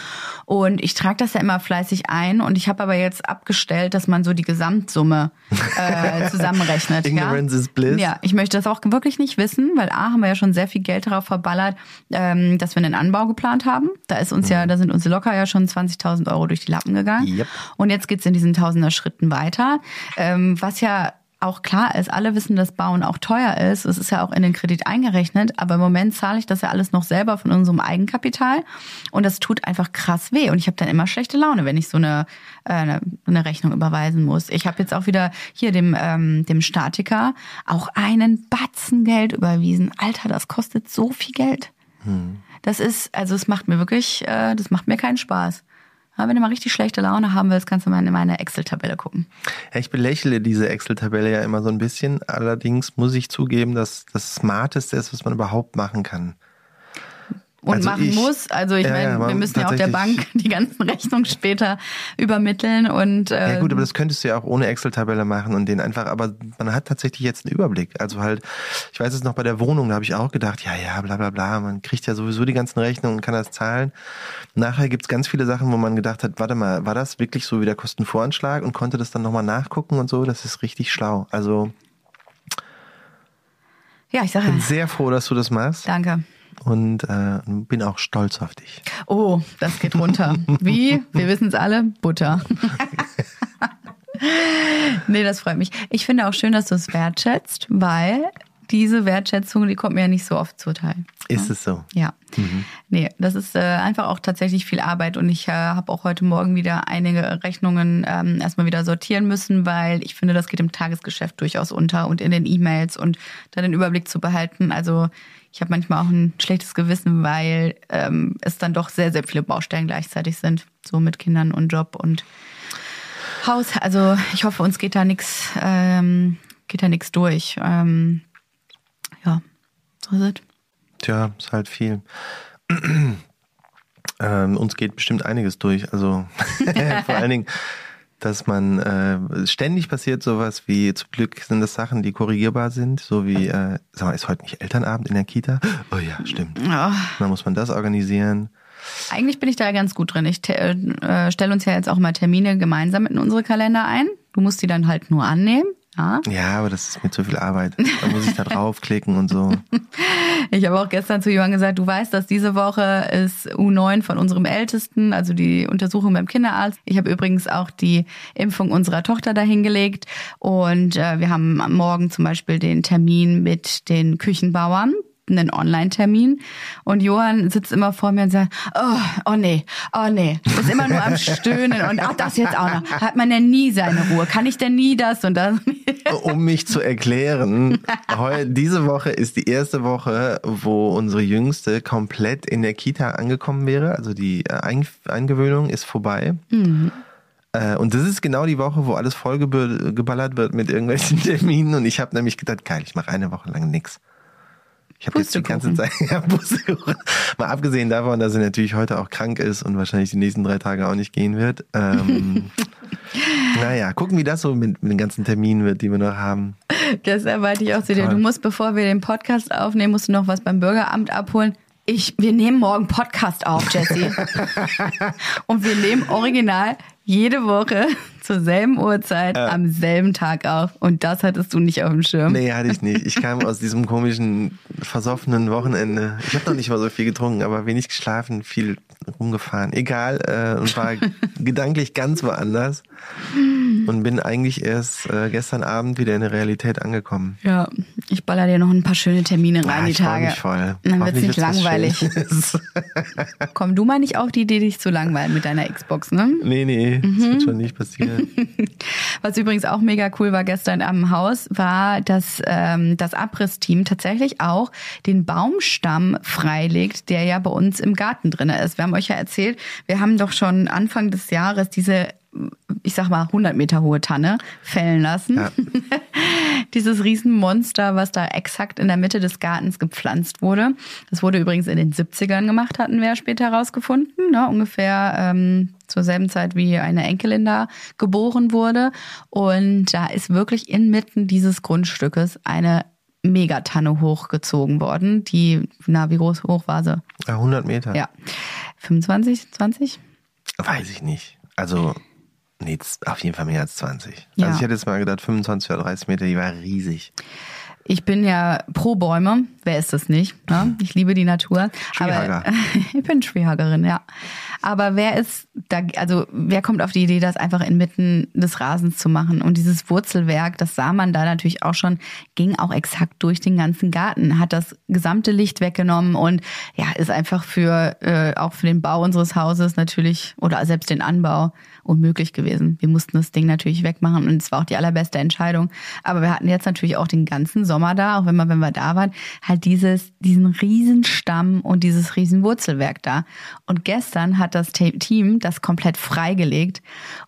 Und ich trage das ja immer fleißig ein und ich habe aber jetzt abgestellt, dass man so die Gesamtsumme äh, zusammenrechnet. Ignorance ja? is bliss. Ja, ich möchte das auch wirklich nicht wissen, weil A haben wir ja schon sehr viel Geld darauf verballert, ähm, dass wir einen Anbau geplant haben. Da ist uns ja, da sind uns locker ja schon 20.000 Euro durch die Lappen gegangen. Yep. Und jetzt geht's in diesen Tausender Schritten weiter, ähm, was ja auch klar ist, alle wissen, dass Bauen auch teuer ist. Es ist ja auch in den Kredit eingerechnet, aber im Moment zahle ich das ja alles noch selber von unserem Eigenkapital und das tut einfach krass weh und ich habe dann immer schlechte Laune, wenn ich so eine, äh, eine, eine Rechnung überweisen muss. Ich habe jetzt auch wieder hier dem, ähm, dem Statiker auch einen Batzen Geld überwiesen. Alter, das kostet so viel Geld. Das ist, also es macht mir wirklich, äh, das macht mir keinen Spaß. Ja, wenn du mal richtig schlechte Laune haben willst, kannst du mal in meine Excel-Tabelle gucken. Ich belächle diese Excel-Tabelle ja immer so ein bisschen. Allerdings muss ich zugeben, dass das Smarteste ist, was man überhaupt machen kann. Und Also machen ich- muss. Also ich Ja, meine, ja, wir müssen ja auch der Bank die ganzen Rechnungen später übermitteln und äh, Ja gut, aber das könntest du ja auch ohne Excel-Tabelle machen und den einfach, aber man hat tatsächlich jetzt einen Überblick. Also halt, ich weiß es noch bei der Wohnung, da habe ich auch gedacht, ja, ja, bla bla bla, man kriegt ja sowieso die ganzen Rechnungen und kann das zahlen. Nachher gibt's ganz viele Sachen, wo man gedacht hat, warte mal, war das wirklich so wie der Kostenvoranschlag und konnte das dann nochmal nachgucken und so, das ist richtig schlau. Also ja, ich sage bin sehr froh, dass du das machst danke. Und äh, bin auch stolz auf dich. Oh, das geht runter. Wie? Wir wissen es alle, Butter. nee, das freut mich. Ich finde auch schön, dass du es wertschätzt, weil diese Wertschätzung, die kommt mir ja nicht so oft zuteil. Ist es so? Ja. Nee, das ist äh, einfach auch tatsächlich viel Arbeit und ich äh, habe auch heute Morgen wieder einige Rechnungen ähm, erstmal wieder sortieren müssen, weil ich finde, das geht im Tagesgeschäft durchaus unter und in den E-Mails und da den Überblick zu behalten. Also ich habe manchmal auch ein schlechtes Gewissen, weil ähm, es dann doch sehr, sehr viele Baustellen gleichzeitig sind, so mit Kindern und Job und Haus. Also ich hoffe, uns geht da nichts, ähm, geht da nichts durch. Ähm, ja, so ist es. Tja, ist halt viel. ähm, uns geht bestimmt einiges durch. Also vor allen Dingen, dass man äh, ständig passiert sowas wie zum Glück sind das Sachen, die korrigierbar sind, so wie äh, sag mal, ist heute nicht Elternabend in der Kita? Oh ja, stimmt. Ja. Dann muss man das organisieren. Eigentlich bin ich da ganz gut drin. Ich äh, stelle uns ja jetzt auch mal Termine gemeinsam in unsere Kalender ein. Du musst die dann halt nur annehmen. Ja. Ja, aber das ist mir zu viel Arbeit. Da muss ich da draufklicken und so. Ich habe auch gestern zu Johann gesagt, du weißt, dass diese Woche ist U9 von unserem Ältesten, also die Untersuchung beim Kinderarzt. Ich habe übrigens auch die Impfung unserer Tochter dahingelegt und äh, wir haben Morgen zum Beispiel den Termin mit den Küchenbauern einen Online-Termin und Johann sitzt immer vor mir und sagt, oh, oh nee, oh nee, ist immer nur am Stöhnen und ach, das jetzt auch noch. Hat man denn nie seine Ruhe? Kann ich denn nie das und das? um mich zu erklären, heu, diese Woche ist die erste Woche, wo unsere Jüngste komplett in der Kita angekommen wäre. Also die äh, Ein Eingewöhnung ist vorbei. Äh, Und das ist genau die Woche, wo alles vollgeballert wird mit irgendwelchen Terminen. Und ich habe nämlich gedacht, geil, ich mache eine Woche lang nix. Ich habe jetzt die ganze Zeit ja. Mal abgesehen davon, dass sie natürlich heute auch krank ist und wahrscheinlich die nächsten drei Tage auch nicht gehen wird. Ähm, naja, gucken, wie das so mit, mit den ganzen Terminen wird, die wir noch haben. Gestern meinte ich auch zu dir, du musst, bevor wir den Podcast aufnehmen, musst du noch was beim Bürgeramt abholen. Ich, wir nehmen morgen Podcast auf, Jesse. Und wir nehmen original jede Woche zur selben Uhrzeit am selben Tag auf. Und das hattest du nicht auf dem Schirm. Nee, hatte ich nicht. Ich kam aus diesem komischen, versoffenen Wochenende. Ich habe noch nicht mal so viel getrunken, aber wenig geschlafen, viel rumgefahren. Egal, äh, und war gedanklich ganz woanders. und bin eigentlich erst äh, gestern Abend wieder in der Realität angekommen. Ja, ich baller dir noch ein paar schöne Termine rein Ah, die Tage. mich voll. Dann wird's Hoffentlich nicht wird's langweilig. Komm, du mal nicht auf die Idee, dich zu langweilen mit deiner Xbox, ne? nee, nee, das Mhm. wird schon nicht passieren. Was übrigens auch mega cool war gestern am Haus, war, dass ähm, das Abrissteam tatsächlich auch den Baumstamm freilegt, der ja bei uns im Garten drinne ist. Wir haben euch ja erzählt, wir haben doch schon Anfang des Jahres diese, ich sag mal, 100 Meter hohe Tanne fällen lassen. Ja. Dieses Riesenmonster, was da exakt in der Mitte des Gartens gepflanzt wurde. Das wurde übrigens in den 70ern gemacht, hatten wir ja später herausgefunden. Ne? Ungefähr ähm, zur selben Zeit, wie eine Enkelin da geboren wurde. Und da ist wirklich inmitten dieses Grundstückes eine Megatanne hochgezogen worden. Die, na, wie groß hoch war sie? Ja, 100 Meter. Ja. 25, 20? Weiß ich nicht. Also, nee, auf jeden Fall mehr als 20. Ja. Also ich hätte jetzt mal gedacht, 25 oder 30 Meter, die war riesig. Ich bin ja pro Bäume. Wer ist das nicht? Ne? Ich liebe die Natur. Aber ich bin Treehuggerin, ja. Aber wer ist da, also wer kommt auf die Idee, das einfach inmitten des Rasens zu machen? Und dieses Wurzelwerk, das sah man da natürlich auch schon, ging auch exakt durch den ganzen Garten, hat das gesamte Licht weggenommen und ja, ist einfach für äh, auch für den Bau unseres Hauses natürlich oder selbst den Anbau unmöglich gewesen. Wir mussten das Ding natürlich wegmachen und es war auch die allerbeste Entscheidung. Aber wir hatten jetzt natürlich auch den ganzen Sommer da, auch wenn wir, wenn wir da waren, halt dieses, diesen riesen Stamm und dieses riesen Wurzelwerk da. Und gestern hat das Te- Team das komplett freigelegt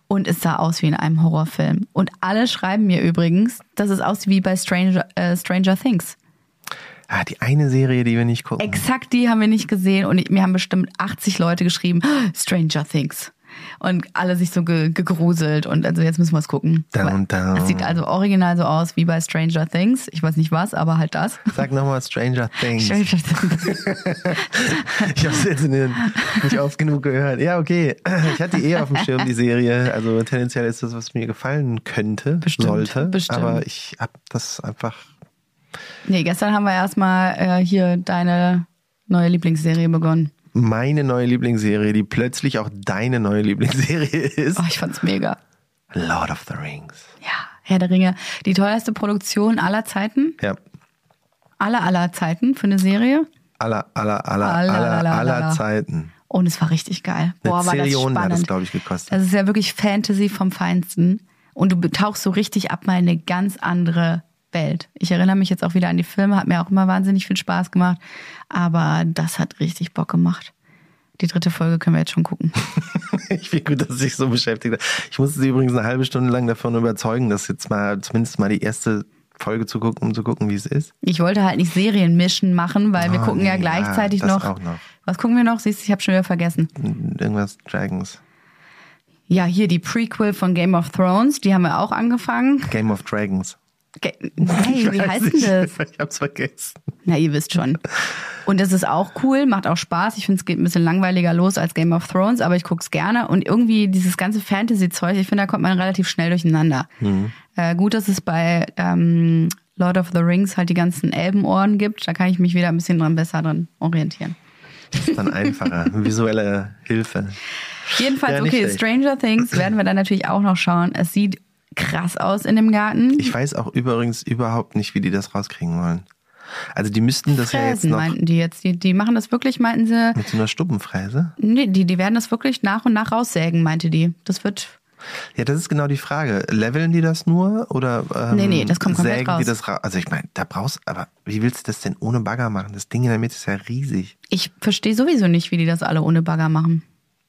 und es sah aus wie in einem Horrorfilm. Und alle schreiben mir übrigens, dass es aussieht wie bei Stranger, äh, Stranger Things. Ah, die eine Serie, die wir nicht gucken. Exakt die haben wir nicht gesehen und mir haben bestimmt 80 Leute geschrieben, Stranger Things. Und alle sich so ge gegruselt und also jetzt müssen wir es gucken. Aber dun. Es sieht also original so aus wie bei Stranger Things. Ich weiß nicht was, aber halt das. Sag nochmal Stranger Things. Stranger Things. Ich habe es jetzt den, nicht oft genug gehört. Ja, okay. Ich hatte die eh auf dem Schirm, die Serie. Also tendenziell ist das, was mir gefallen könnte, Bestimmt, sollte. bestimmt. Aber ich habe das einfach. Nee, gestern haben wir erstmal äh, hier deine neue Lieblingsserie begonnen. Meine neue Lieblingsserie, die plötzlich auch deine neue Lieblingsserie ist. Oh, ich fand's mega. Lord of the Rings. Ja, Herr der Ringe. Die teuerste Produktion aller Zeiten. Ja. Aller, aller Zeiten für eine Serie. Aller, aller, aller, Aller, aller. Zeiten. Und es war richtig geil. Eine Boah, war das Zillion spannend. hat das, glaube ich, gekostet. Das ist ja wirklich Fantasy vom Feinsten. Und du tauchst so richtig ab mal in eine ganz andere Welt. Ich erinnere mich jetzt auch wieder an die Filme, hat mir auch immer wahnsinnig viel Spaß gemacht. Aber das hat richtig Bock gemacht. Die dritte Folge können wir jetzt schon gucken. Ich finde gut, dass es sich so beschäftigt hat. Ich musste sie übrigens eine halbe Stunde lang davon überzeugen, dass jetzt mal zumindest mal die erste Folge zu gucken, um zu gucken, wie es ist. Ich wollte halt nicht Serienmischen machen, weil wir Oh, gucken ja nee, gleichzeitig ja, noch, noch. Was gucken wir noch? Siehst du, ich habe schon wieder vergessen. Irgendwas Dragons. Ja, hier die Prequel von Game of Thrones, die haben wir auch angefangen. Game of Dragons. Ge hey, wie heißt denn das? Ich hab's vergessen. Na, ihr wisst schon. Und es ist auch cool, macht auch Spaß. Ich finde, es geht ein bisschen langweiliger los als Game of Thrones, aber ich guck's gerne. Und irgendwie dieses ganze Fantasy-Zeug, ich finde, da kommt man relativ schnell durcheinander. Äh, gut, dass es bei ähm, Lord of the Rings halt die ganzen Elbenohren gibt. Da kann ich mich wieder ein bisschen dran besser dran orientieren. Das ist dann einfacher. Visuelle Hilfe. Jedenfalls, Ja, okay, schlecht. Stranger Things werden wir dann natürlich auch noch schauen. Es sieht krass aus in dem Garten. Ich weiß auch übrigens überhaupt nicht, wie die das rauskriegen wollen. Also die müssten das ja jetzt Fräsen, noch meinten die jetzt. Die, die machen das wirklich, meinten sie. mit so einer Stubbenfräse. Nee, die, die werden das wirklich nach und nach raussägen, meinte die. Das wird. Ja, das ist genau die Frage. Leveln die das nur oder ähm, Nee, nee, das kommt komplett sägen raus. die das raus? Also ich meine, da brauchst aber wie willst du das denn ohne Bagger machen? Das Ding in der Mitte ist ja riesig. Ich verstehe sowieso nicht, wie die das alle ohne Bagger machen.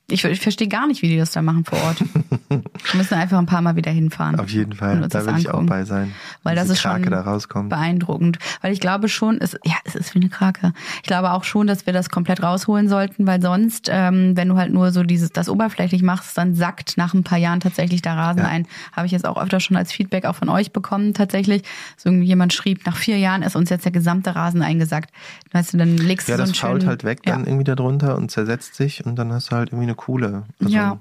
Ich, ich verstehe gar nicht, wie die das da machen vor Ort. Wir müssen einfach ein paar Mal wieder hinfahren. Auf jeden Fall. Da das will ich auch bei sein. Weil das ist schon Krake da rauskommt. beeindruckend. Weil ich glaube schon, es, ja, es ist wie eine Krake. Ich glaube auch schon, dass wir das komplett rausholen sollten, weil sonst, ähm, wenn du halt nur so dieses, das oberflächlich machst, dann sackt nach ein paar Jahren tatsächlich der Rasen Ja. ein. Habe ich jetzt auch öfter schon als Feedback auch von euch bekommen, tatsächlich. So jemand schrieb, nach vier Jahren ist uns jetzt der gesamte Rasen eingesackt. Weißt du, dann legst Ja, du so das einen fault schönen, halt weg ja. dann irgendwie da drunter und zersetzt sich und dann hast du halt irgendwie eine coole. Also, Ja.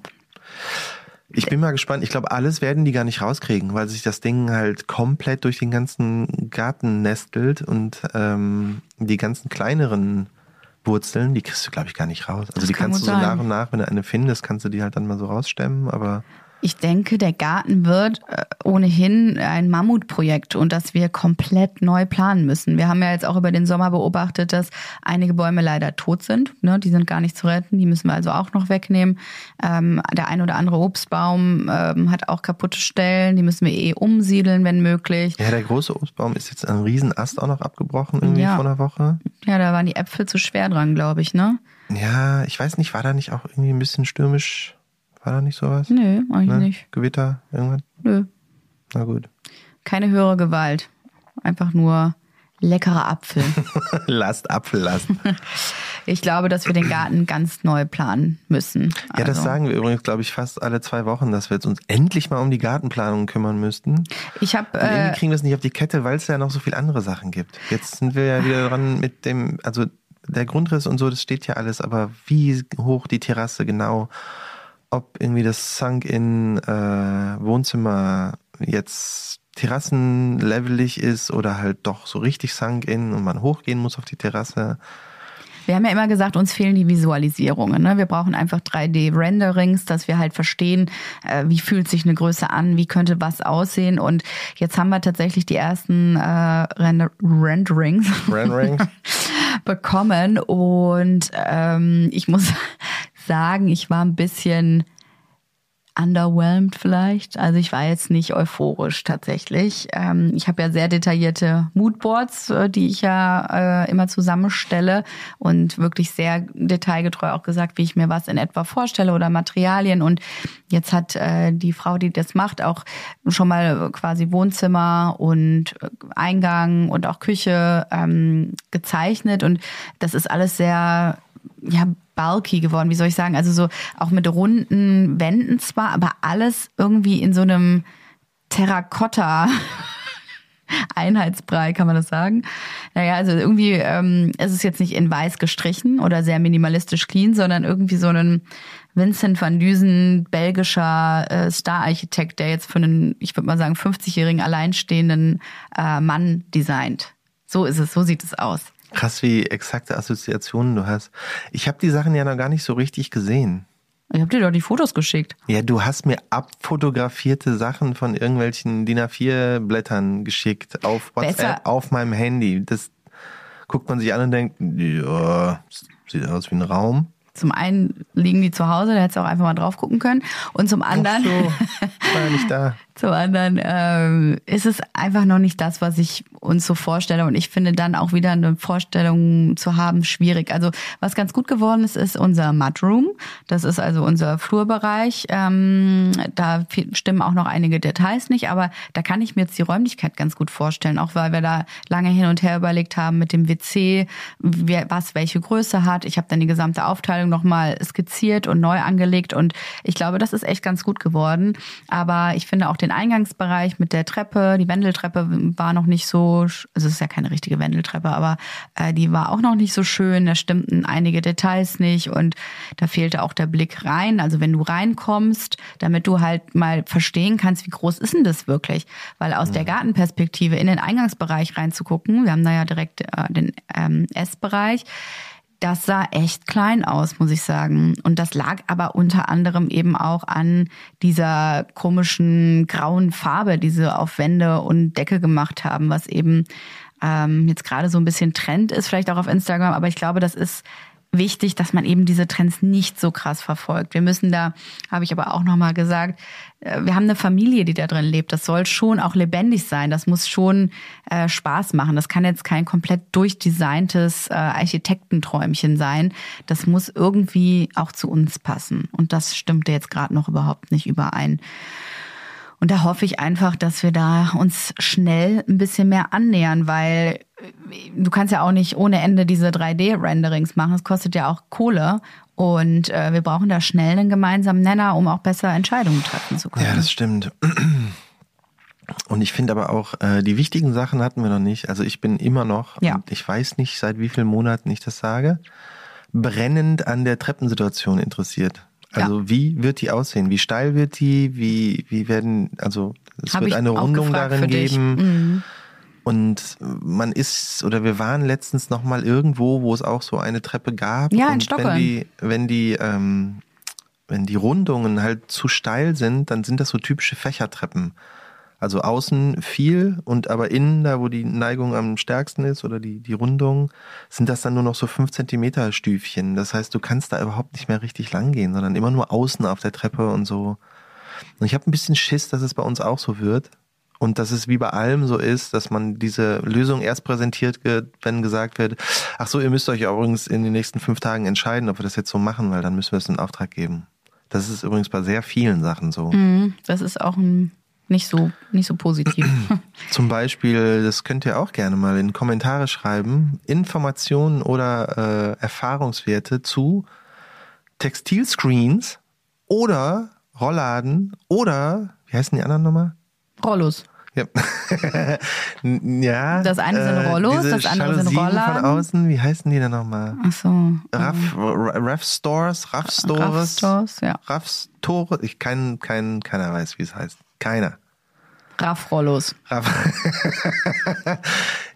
Ich bin mal gespannt. Ich glaube, alles werden die gar nicht rauskriegen, weil sich das Ding halt komplett durch den ganzen Garten nestelt und ähm, die ganzen kleineren Wurzeln, die kriegst du, glaube ich, gar nicht raus. Also Das die kann kannst du so sein. nach und nach, wenn du eine findest, kannst du die halt dann mal so rausstemmen, aber Ich denke, der Garten wird äh, ohnehin ein Mammutprojekt und dass wir komplett neu planen müssen. Wir haben ja jetzt auch über den Sommer beobachtet, dass einige Bäume leider tot sind. Ne? Die sind gar nicht zu retten, die müssen wir also auch noch wegnehmen. Ähm, der ein oder andere Obstbaum ähm, hat auch kaputte Stellen, die müssen wir eh umsiedeln, wenn möglich. Ja, der große Obstbaum ist jetzt ein Riesenast auch noch abgebrochen irgendwie Ja. vor einer Woche. Ja, da waren die Äpfel zu schwer dran, glaube ich, ne? Ja, ich weiß nicht, war da nicht auch irgendwie ein bisschen stürmisch? War da nicht sowas? Nö, eigentlich Ne? nicht. Gewitter, irgendwas? Nö. Na gut. Keine höhere Gewalt. Einfach nur leckerer Apfel. Last, Apfellast. Ich glaube, dass wir den Garten ganz neu planen müssen. Ja, das Also, sagen wir übrigens, glaube ich, fast alle zwei Wochen, dass wir jetzt uns endlich mal um die Gartenplanung kümmern müssten. Ich habe Und irgendwie äh, kriegen wir es nicht auf die Kette, weil es ja noch so viele andere Sachen gibt. Jetzt sind wir ja wieder dran mit dem, also der Grundriss und so, das steht ja alles, aber wie hoch die Terrasse genau, ob irgendwie das Sunk-in äh, Wohnzimmer jetzt terrassenlevelig ist oder halt doch so richtig Sunk-in und man hochgehen muss auf die Terrasse. Wir haben ja immer gesagt, uns fehlen die Visualisierungen. Ne? Wir brauchen einfach 3D-Renderings, dass wir halt verstehen, äh, wie fühlt sich eine Größe an, wie könnte was aussehen. Und jetzt haben wir tatsächlich die ersten äh, Render Renderings Rendering. bekommen. Und ähm, ich muss sagen, ich war ein bisschen underwhelmed vielleicht. Also ich war jetzt nicht euphorisch tatsächlich. Ähm, ich habe ja sehr detaillierte Moodboards, äh, die ich ja äh, immer zusammenstelle und wirklich sehr detailgetreu auch gesagt, wie ich mir was in etwa vorstelle oder Materialien. Und jetzt hat äh, die Frau, die das macht, auch schon mal quasi Wohnzimmer und Eingang und auch Küche ähm, gezeichnet. Und das ist alles sehr ja, bulky geworden, wie soll ich sagen? Also so auch mit runden Wänden zwar, aber alles irgendwie in so einem Terrakotta. Einheitsbrei, kann man das sagen? Naja, also irgendwie ähm, ist es jetzt nicht in weiß gestrichen oder sehr minimalistisch clean, sondern irgendwie so ein Vincent van Düsen, belgischer äh, Star-Architekt, der jetzt für einen, ich würde mal sagen, 50-jährigen alleinstehenden äh, Mann designt. So ist es, so sieht es aus. Krass, wie exakte Assoziationen du hast. Ich habe die Sachen ja noch gar nicht so richtig gesehen. Ich habe dir doch die Fotos geschickt. Ja, du hast mir abfotografierte Sachen von irgendwelchen DIN A4-Blättern geschickt auf WhatsApp, Besser- auf meinem Handy. Das guckt man sich an und denkt, ja, sieht aus wie ein Raum. Zum einen liegen die zu Hause, da hättest du auch einfach mal drauf gucken können. Und zum anderen, So, war ja nicht da. zum anderen ähm, ist es einfach noch nicht das, was ich uns so vorstelle. Und ich finde dann auch wieder eine Vorstellung zu haben schwierig. Also was ganz gut geworden ist, ist unser Mudroom. Das ist also unser Flurbereich. Ähm, da stimmen auch noch einige Details nicht, aber da kann ich mir jetzt die Räumlichkeit ganz gut vorstellen, auch weil wir da lange hin und her überlegt haben mit dem WC, wer, was welche Größe hat. Ich habe dann die gesamte Aufteilung nochmal skizziert und neu angelegt und ich glaube, das ist echt ganz gut geworden. Aber ich finde auch den Eingangsbereich mit der Treppe, die Wendeltreppe war noch nicht so, also es ist ja keine richtige Wendeltreppe, aber äh, die war auch noch nicht so schön. Da stimmten einige Details nicht und da fehlte auch der Blick rein. Also wenn du reinkommst, damit du halt mal verstehen kannst, wie groß ist denn das wirklich? Weil aus der Gartenperspektive in den Eingangsbereich reinzugucken, wir haben da ja direkt äh, den ähm, Essbereich, das sah echt klein aus, muss ich sagen. Und das lag aber unter anderem eben auch an dieser komischen grauen Farbe, die sie auf Wände und Decke gemacht haben, was eben ähm, jetzt gerade so ein bisschen Trend ist, vielleicht auch auf Instagram. Aber ich glaube, das ist wichtig, dass man eben diese Trends nicht so krass verfolgt. Wir müssen da, habe ich aber auch nochmal gesagt, äh, wir haben eine Familie, die da drin lebt. Das soll schon auch lebendig sein. Das muss schon äh, Spaß machen. Das kann jetzt kein komplett durchdesigntes äh, Architektenträumchen sein. Das muss irgendwie auch zu uns passen. Und das stimmte jetzt gerade noch überhaupt nicht überein. Und da hoffe ich einfach, dass wir da uns schnell ein bisschen mehr annähern, weil äh, du kannst ja auch nicht ohne Ende diese 3D-Renderings machen. Es kostet ja auch Kohle. Und äh, wir brauchen da schnell einen gemeinsamen Nenner, um auch besser Entscheidungen treffen zu können. Ja, das stimmt. Und ich finde aber auch, äh, die wichtigen Sachen hatten wir noch nicht. Also ich bin immer noch, Ja. ich weiß nicht, seit wie vielen Monaten ich das sage, brennend an der Treppensituation interessiert. Also wie wird die aussehen? Wie steil wird die? Wie, wie werden, also es Hab wird eine Rundung darin geben. Mhm. Und man ist, oder wir waren letztens noch mal irgendwo, wo es auch so eine Treppe gab. Ja, in und Stockholm. Wenn die, wenn die ähm, wenn die Rundungen halt zu steil sind, dann sind das so typische Fächertreppen. Also außen viel und aber innen, da wo die Neigung am stärksten ist oder die, die Rundung, sind das dann nur noch so fünf Zentimeter Stüfchen. Das heißt, du kannst da überhaupt nicht mehr richtig lang gehen, sondern immer nur außen auf der Treppe und so. Und ich habe ein bisschen Schiss, dass es bei uns auch so wird. Und dass es wie bei allem so ist, dass man diese Lösung erst präsentiert wenn gesagt wird, ach so, ihr müsst euch übrigens in den nächsten fünf Tagen entscheiden, ob wir das jetzt so machen, weil dann müssen wir es in Auftrag geben. Das ist übrigens bei sehr vielen Sachen so. Mhm, das ist auch ein nicht so, nicht so positiv. Zum Beispiel, das könnt ihr auch gerne mal in Kommentare schreiben, Informationen oder äh, Erfahrungswerte zu Textilscreens oder Rollladen oder, wie heißen die anderen nochmal? Rollos. Ja. ja. Das eine sind äh, Rollos, diese das andere sind Jalousien Rollladen. von außen, wie heißen die denn nochmal? Ach so. Raff, Raff Stores, Raff Stores, Raff Stores, ja. Raff Store, ich kein, kein, keiner weiß, wie es heißt. Keiner. Raff-Rollos. Raff.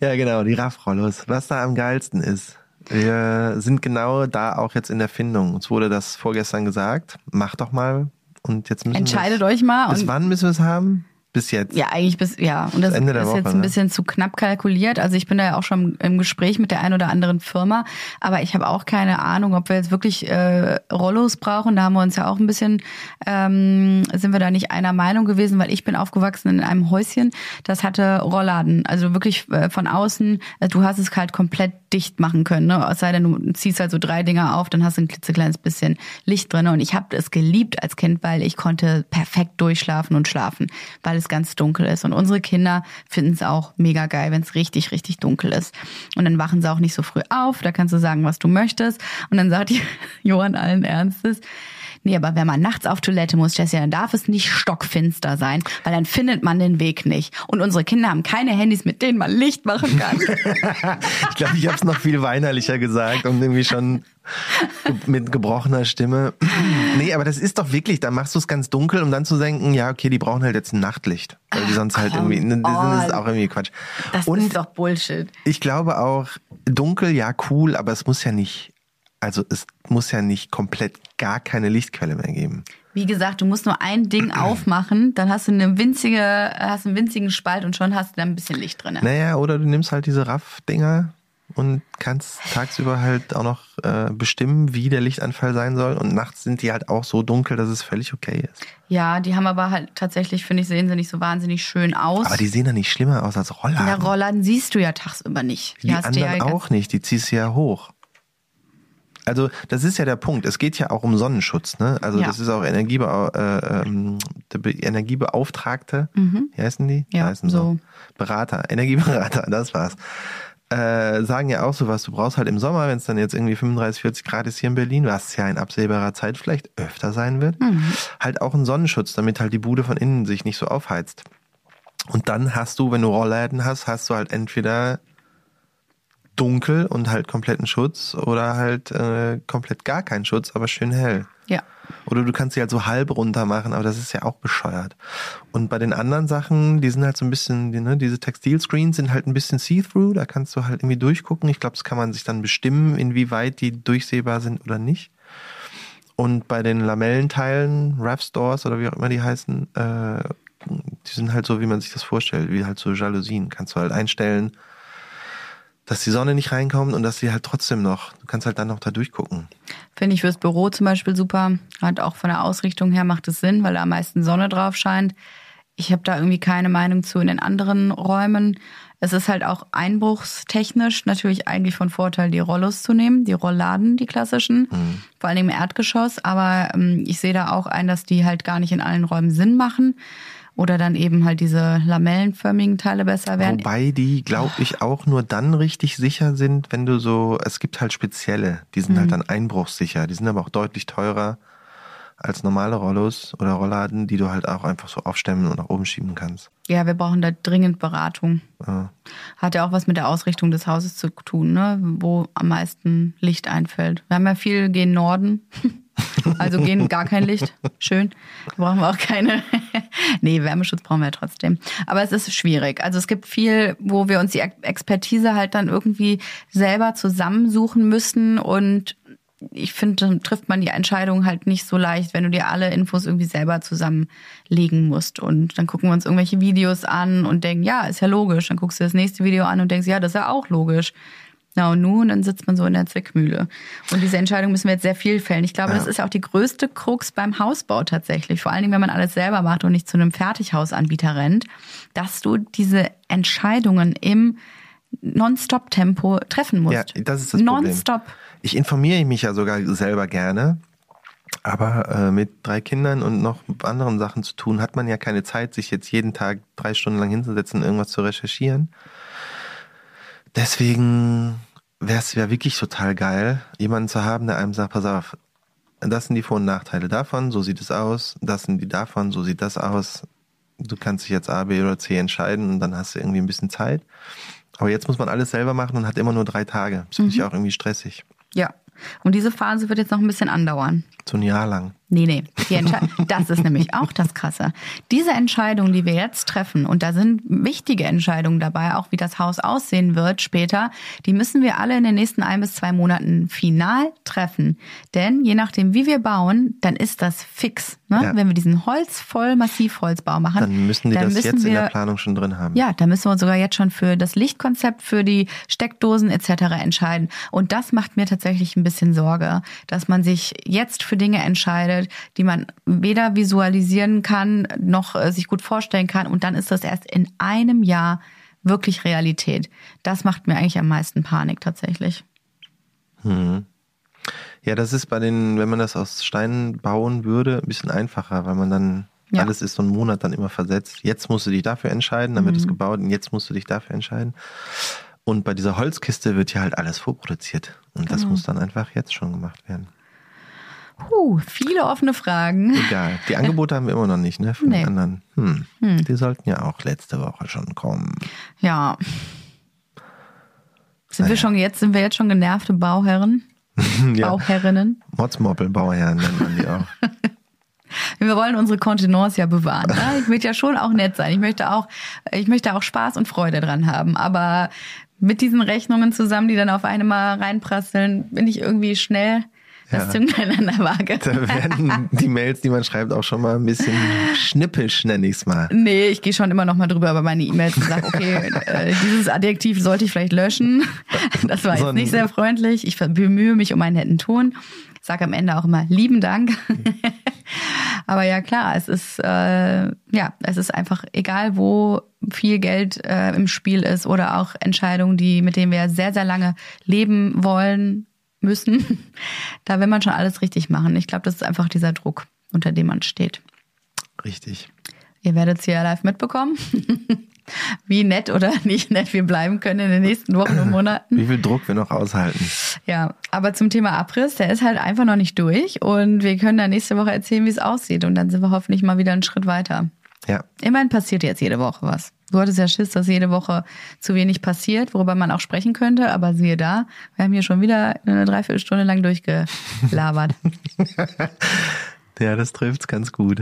ja, genau, die Raff-Rollos. Was da am geilsten ist. Wir sind genau da auch jetzt in der Findung. Uns wurde das vorgestern gesagt. Macht doch mal. Und jetzt müssen Entscheidet euch mal. Bis wann müssen wir es haben? Bis jetzt. Ja, eigentlich bis, ja. Und das der ist Woche, jetzt ein ne? bisschen zu knapp kalkuliert. Also ich bin da ja auch schon im Gespräch mit der einen oder anderen Firma, aber ich habe auch keine Ahnung, ob wir jetzt wirklich äh, Rollos brauchen. Da haben wir uns ja auch ein bisschen, ähm, sind wir da nicht einer Meinung gewesen, weil ich bin aufgewachsen in einem Häuschen, das hatte Rollladen. Also wirklich äh, von außen, äh, du hast es halt komplett dicht machen können. Ne? Es sei denn, du ziehst halt so drei Dinger auf, dann hast du ein klitzekleines bisschen Licht drin. Und ich habe es geliebt als Kind, weil ich konnte perfekt durchschlafen und schlafen, weil es ganz dunkel ist. Und unsere Kinder finden es auch mega geil, wenn es richtig, richtig dunkel ist. Und dann wachen sie auch nicht so früh auf. Da kannst du sagen, was du möchtest. Und dann sagt Johann allen Ernstes, Nee, aber wenn man nachts auf Toilette muss, Jessie, dann darf es nicht stockfinster sein, weil dann findet man den Weg nicht. Und unsere Kinder haben keine Handys, mit denen man Licht machen kann. Ich glaube, ich habe es noch viel weinerlicher gesagt und irgendwie schon mit gebrochener Stimme. Nee, aber das ist doch wirklich, da machst du es ganz dunkel, um dann zu denken, ja, okay, die brauchen halt jetzt ein Nachtlicht. Weil die sonst halt come irgendwie, ne, das ist auch irgendwie Quatsch. Das und ist doch Bullshit. ich glaube auch, dunkel, ja, cool, aber es muss ja nicht, also es muss ja nicht komplett gar keine Lichtquelle mehr geben. Wie gesagt, du musst nur ein Ding aufmachen, dann hast du eine winzige, hast einen winzigen Spalt und schon hast du da ein bisschen Licht drin. Naja, oder du nimmst halt diese Raff-Dinger und kannst tagsüber halt auch noch äh, bestimmen, wie der Lichtanfall sein soll. Und nachts sind die halt auch so dunkel, dass es völlig okay ist. Ja, die haben aber halt tatsächlich, finde ich, sehen sie nicht so wahnsinnig schön aus. Aber die sehen ja nicht schlimmer aus als In der Rollladen. Rollladen siehst du ja tagsüber nicht. die du anderen ja auch nicht, die ziehst du ja hoch. Also das ist ja der Punkt. Es geht ja auch um Sonnenschutz. Ne? Also Ja. das ist auch Energiebea äh, Be Energiebeauftragte. Wie heißen die? Mhm. Ja, heißen so. Berater, Energieberater, das war's. Äh, sagen ja auch sowas, du brauchst halt im Sommer, wenn es dann jetzt irgendwie 35, 40 Grad ist hier in Berlin, was ja in absehbarer Zeit vielleicht öfter sein wird, Mhm. halt auch einen Sonnenschutz, damit halt die Bude von innen sich nicht so aufheizt. Und dann hast du, wenn du Rollläden hast, hast du halt entweder dunkel und halt kompletten Schutz oder halt äh, komplett gar keinen Schutz, aber schön hell. Ja. Oder du kannst sie halt so halb runter machen, aber das ist ja auch bescheuert. Und bei den anderen Sachen, die sind halt so ein bisschen, die, ne, diese Textilscreens sind halt ein bisschen see-through, da kannst du halt irgendwie durchgucken. Ich glaube, das kann man sich dann bestimmen, inwieweit die durchsehbar sind oder nicht. Und bei den Lamellenteilen, Rav Stores oder wie auch immer die heißen, äh, die sind halt so, wie man sich das vorstellt, wie halt so Jalousien. Kannst du halt einstellen, dass die Sonne nicht reinkommt und dass sie halt trotzdem noch, du kannst halt dann noch da durchgucken. Finde ich fürs Büro zum Beispiel super. Hat auch von der Ausrichtung her macht es Sinn, weil da am meisten Sonne drauf scheint. Ich habe da irgendwie keine Meinung zu in den anderen Räumen. Es ist halt auch einbruchstechnisch natürlich eigentlich von Vorteil, die Rollos zu nehmen, die Rollladen, die klassischen, vor allen Dingen im Erdgeschoss. Aber ähm, ich sehe da auch ein, dass die halt gar nicht in allen Räumen Sinn machen. Oder dann eben halt diese lamellenförmigen Teile besser werden. Wobei die, glaube ich, auch nur dann richtig sicher sind, wenn du so, es gibt halt spezielle, die sind Mhm. halt dann einbruchssicher, die sind aber auch deutlich teurer als normale Rollos oder Rollladen, die du halt auch einfach so aufstemmen und nach oben schieben kannst. Ja, wir brauchen da dringend Beratung. Ja. Hat ja auch was mit der Ausrichtung des Hauses zu tun, ne? wo am meisten Licht einfällt. Wir haben ja viel gehen Norden, also gehen gar kein Licht. Schön. Brauchen wir auch keine. nee, Wärmeschutz brauchen wir ja trotzdem. Aber es ist schwierig. Also es gibt viel, wo wir uns die Expertise halt dann irgendwie selber zusammensuchen müssen und ich finde, dann trifft man die Entscheidung halt nicht so leicht, wenn du dir alle Infos irgendwie selber zusammenlegen musst. Und dann gucken wir uns irgendwelche Videos an und denken, ja, ist ja logisch. Dann guckst du das nächste Video an und denkst, ja, das ist ja auch logisch. Ja, und nun, dann sitzt man so in der Zwickmühle. Und diese Entscheidung müssen wir jetzt sehr viel fällen. Ich glaube, Ja. das ist ja auch die größte Krux beim Hausbau tatsächlich. Vor allen Dingen, wenn man alles selber macht und nicht zu einem Fertighausanbieter rennt, dass du diese Entscheidungen im Non-Stop-Tempo treffen musst. Ja, das ist das Problem. Non-Stop. Ich informiere mich ja sogar selber gerne. Aber äh, mit drei Kindern und noch anderen Sachen zu tun, hat man ja keine Zeit, sich jetzt jeden Tag drei Stunden lang hinzusetzen und irgendwas zu recherchieren. Deswegen wäre es ja wirklich total geil, jemanden zu haben, der einem sagt, pass auf, das sind die Vor- und Nachteile davon, so sieht es aus, das sind die davon, so sieht das aus. Du kannst dich jetzt A, B oder C entscheiden und dann hast du irgendwie ein bisschen Zeit. Aber jetzt muss man alles selber machen und hat immer nur drei Tage. Das finde ich auch irgendwie stressig. Ja. Und diese Phase wird jetzt noch ein bisschen andauern. So ein Jahr lang. Nee, nee. Die Entsche- das ist nämlich auch das Krasse. Diese Entscheidung, die wir jetzt treffen, und da sind wichtige Entscheidungen dabei, auch wie das Haus aussehen wird später, die müssen wir alle in den nächsten ein bis zwei Monaten final treffen. Denn je nachdem, wie wir bauen, dann ist das fix. Ne? Ja. Wenn wir diesen Holz voll Massivholzbau machen, Dann müssen die dann das müssen jetzt in wir der Planung schon drin haben. ja, da müssen wir uns sogar jetzt schon für das Lichtkonzept, für die Steckdosen etc. entscheiden. Und das macht mir tatsächlich ein bisschen Sorge, dass man sich jetzt für Dinge entscheidet, die man weder visualisieren kann, noch äh, sich gut vorstellen kann. Und dann ist das erst in einem Jahr wirklich Realität. Das macht mir eigentlich am meisten Panik tatsächlich. Ja, das ist bei den, wenn man das aus Steinen bauen würde, ein bisschen einfacher, weil man dann, Ja. alles ist so einen Monat dann immer versetzt. Jetzt musst du dich dafür entscheiden, dann wird Mhm. es gebaut und jetzt musst du dich dafür entscheiden. Und bei dieser Holzkiste wird ja halt alles vorproduziert. Und das Genau. muss dann einfach jetzt schon gemacht werden. Puh, viele offene Fragen. Egal. Die Angebote haben wir immer noch nicht, ne? Von Nee. den anderen. Hm. Die sollten ja auch letzte Woche schon kommen. Ja. Sind wir schon jetzt, sind wir jetzt schon genervte Bauherren? ja. Bauherrinnen? Motzmoppel, Bauherren nennt man die auch. Wir wollen unsere Kontenance ja bewahren. Ne? Ich möchte ja schon auch nett sein. Ich möchte auch, ich möchte auch Spaß und Freude dran haben. Aber mit diesen Rechnungen zusammen, die dann auf einmal reinprasseln, bin ich irgendwie schnell das Ja. Zünglein Waage. Da werden die Mails, die man schreibt, auch schon mal ein bisschen schnippisch, nenne ich es mal. Nee, ich gehe schon immer noch mal drüber über meine E-Mails und sage, okay, äh, dieses Adjektiv sollte ich vielleicht löschen. Das war So jetzt nicht sehr freundlich. Ich bemühe mich um einen netten Ton. Sag am Ende auch immer lieben Dank. Aber ja klar, es ist äh, ja, es ist einfach egal, wo viel Geld äh, im Spiel ist oder auch Entscheidungen, die mit denen wir sehr sehr lange leben wollen müssen. Da will man schon alles richtig machen. Ich glaube, das ist einfach dieser Druck, unter dem man steht. Richtig. Ihr werdet es hier live mitbekommen, wie nett oder nicht nett wir bleiben können in den nächsten Wochen und Monaten. Wie viel Druck wir noch aushalten. Ja, aber zum Thema Abriss, der ist halt einfach noch nicht durch und wir können dann nächste Woche erzählen, wie es aussieht und dann sind wir hoffentlich mal wieder einen Schritt weiter. Ja. Immerhin passiert jetzt jede Woche was. Du hattest ja Schiss, dass jede Woche zu wenig passiert, worüber man auch sprechen könnte, aber siehe da, wir haben hier schon wieder eine Dreiviertelstunde lang durchgelabert. Ja, das trifft's ganz gut.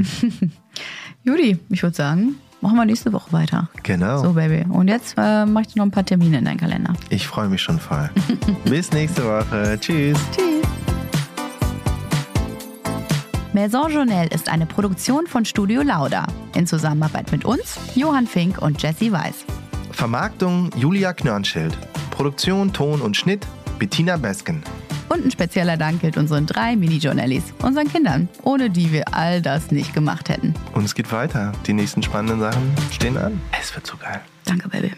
Judy, ich würde sagen, machen wir nächste Woche weiter. Genau. So, Baby. Und jetzt äh, mach ich dir noch ein paar Termine in deinen Kalender. Ich freue mich schon voll. Bis nächste Woche. Tschüss. Tschüss. Maison Journal ist eine Produktion von Studio Lauda in Zusammenarbeit mit uns, Johann Fink und Jesse Weiß. Vermarktung Julia Knörnschild. Produktion, Ton und Schnitt Bettina Besken. Und ein spezieller Dank gilt unseren drei Mini-Journallies, unseren Kindern, ohne die wir all das nicht gemacht hätten. Und es geht weiter. Die nächsten spannenden Sachen stehen an. Es wird so geil. Danke, Baby.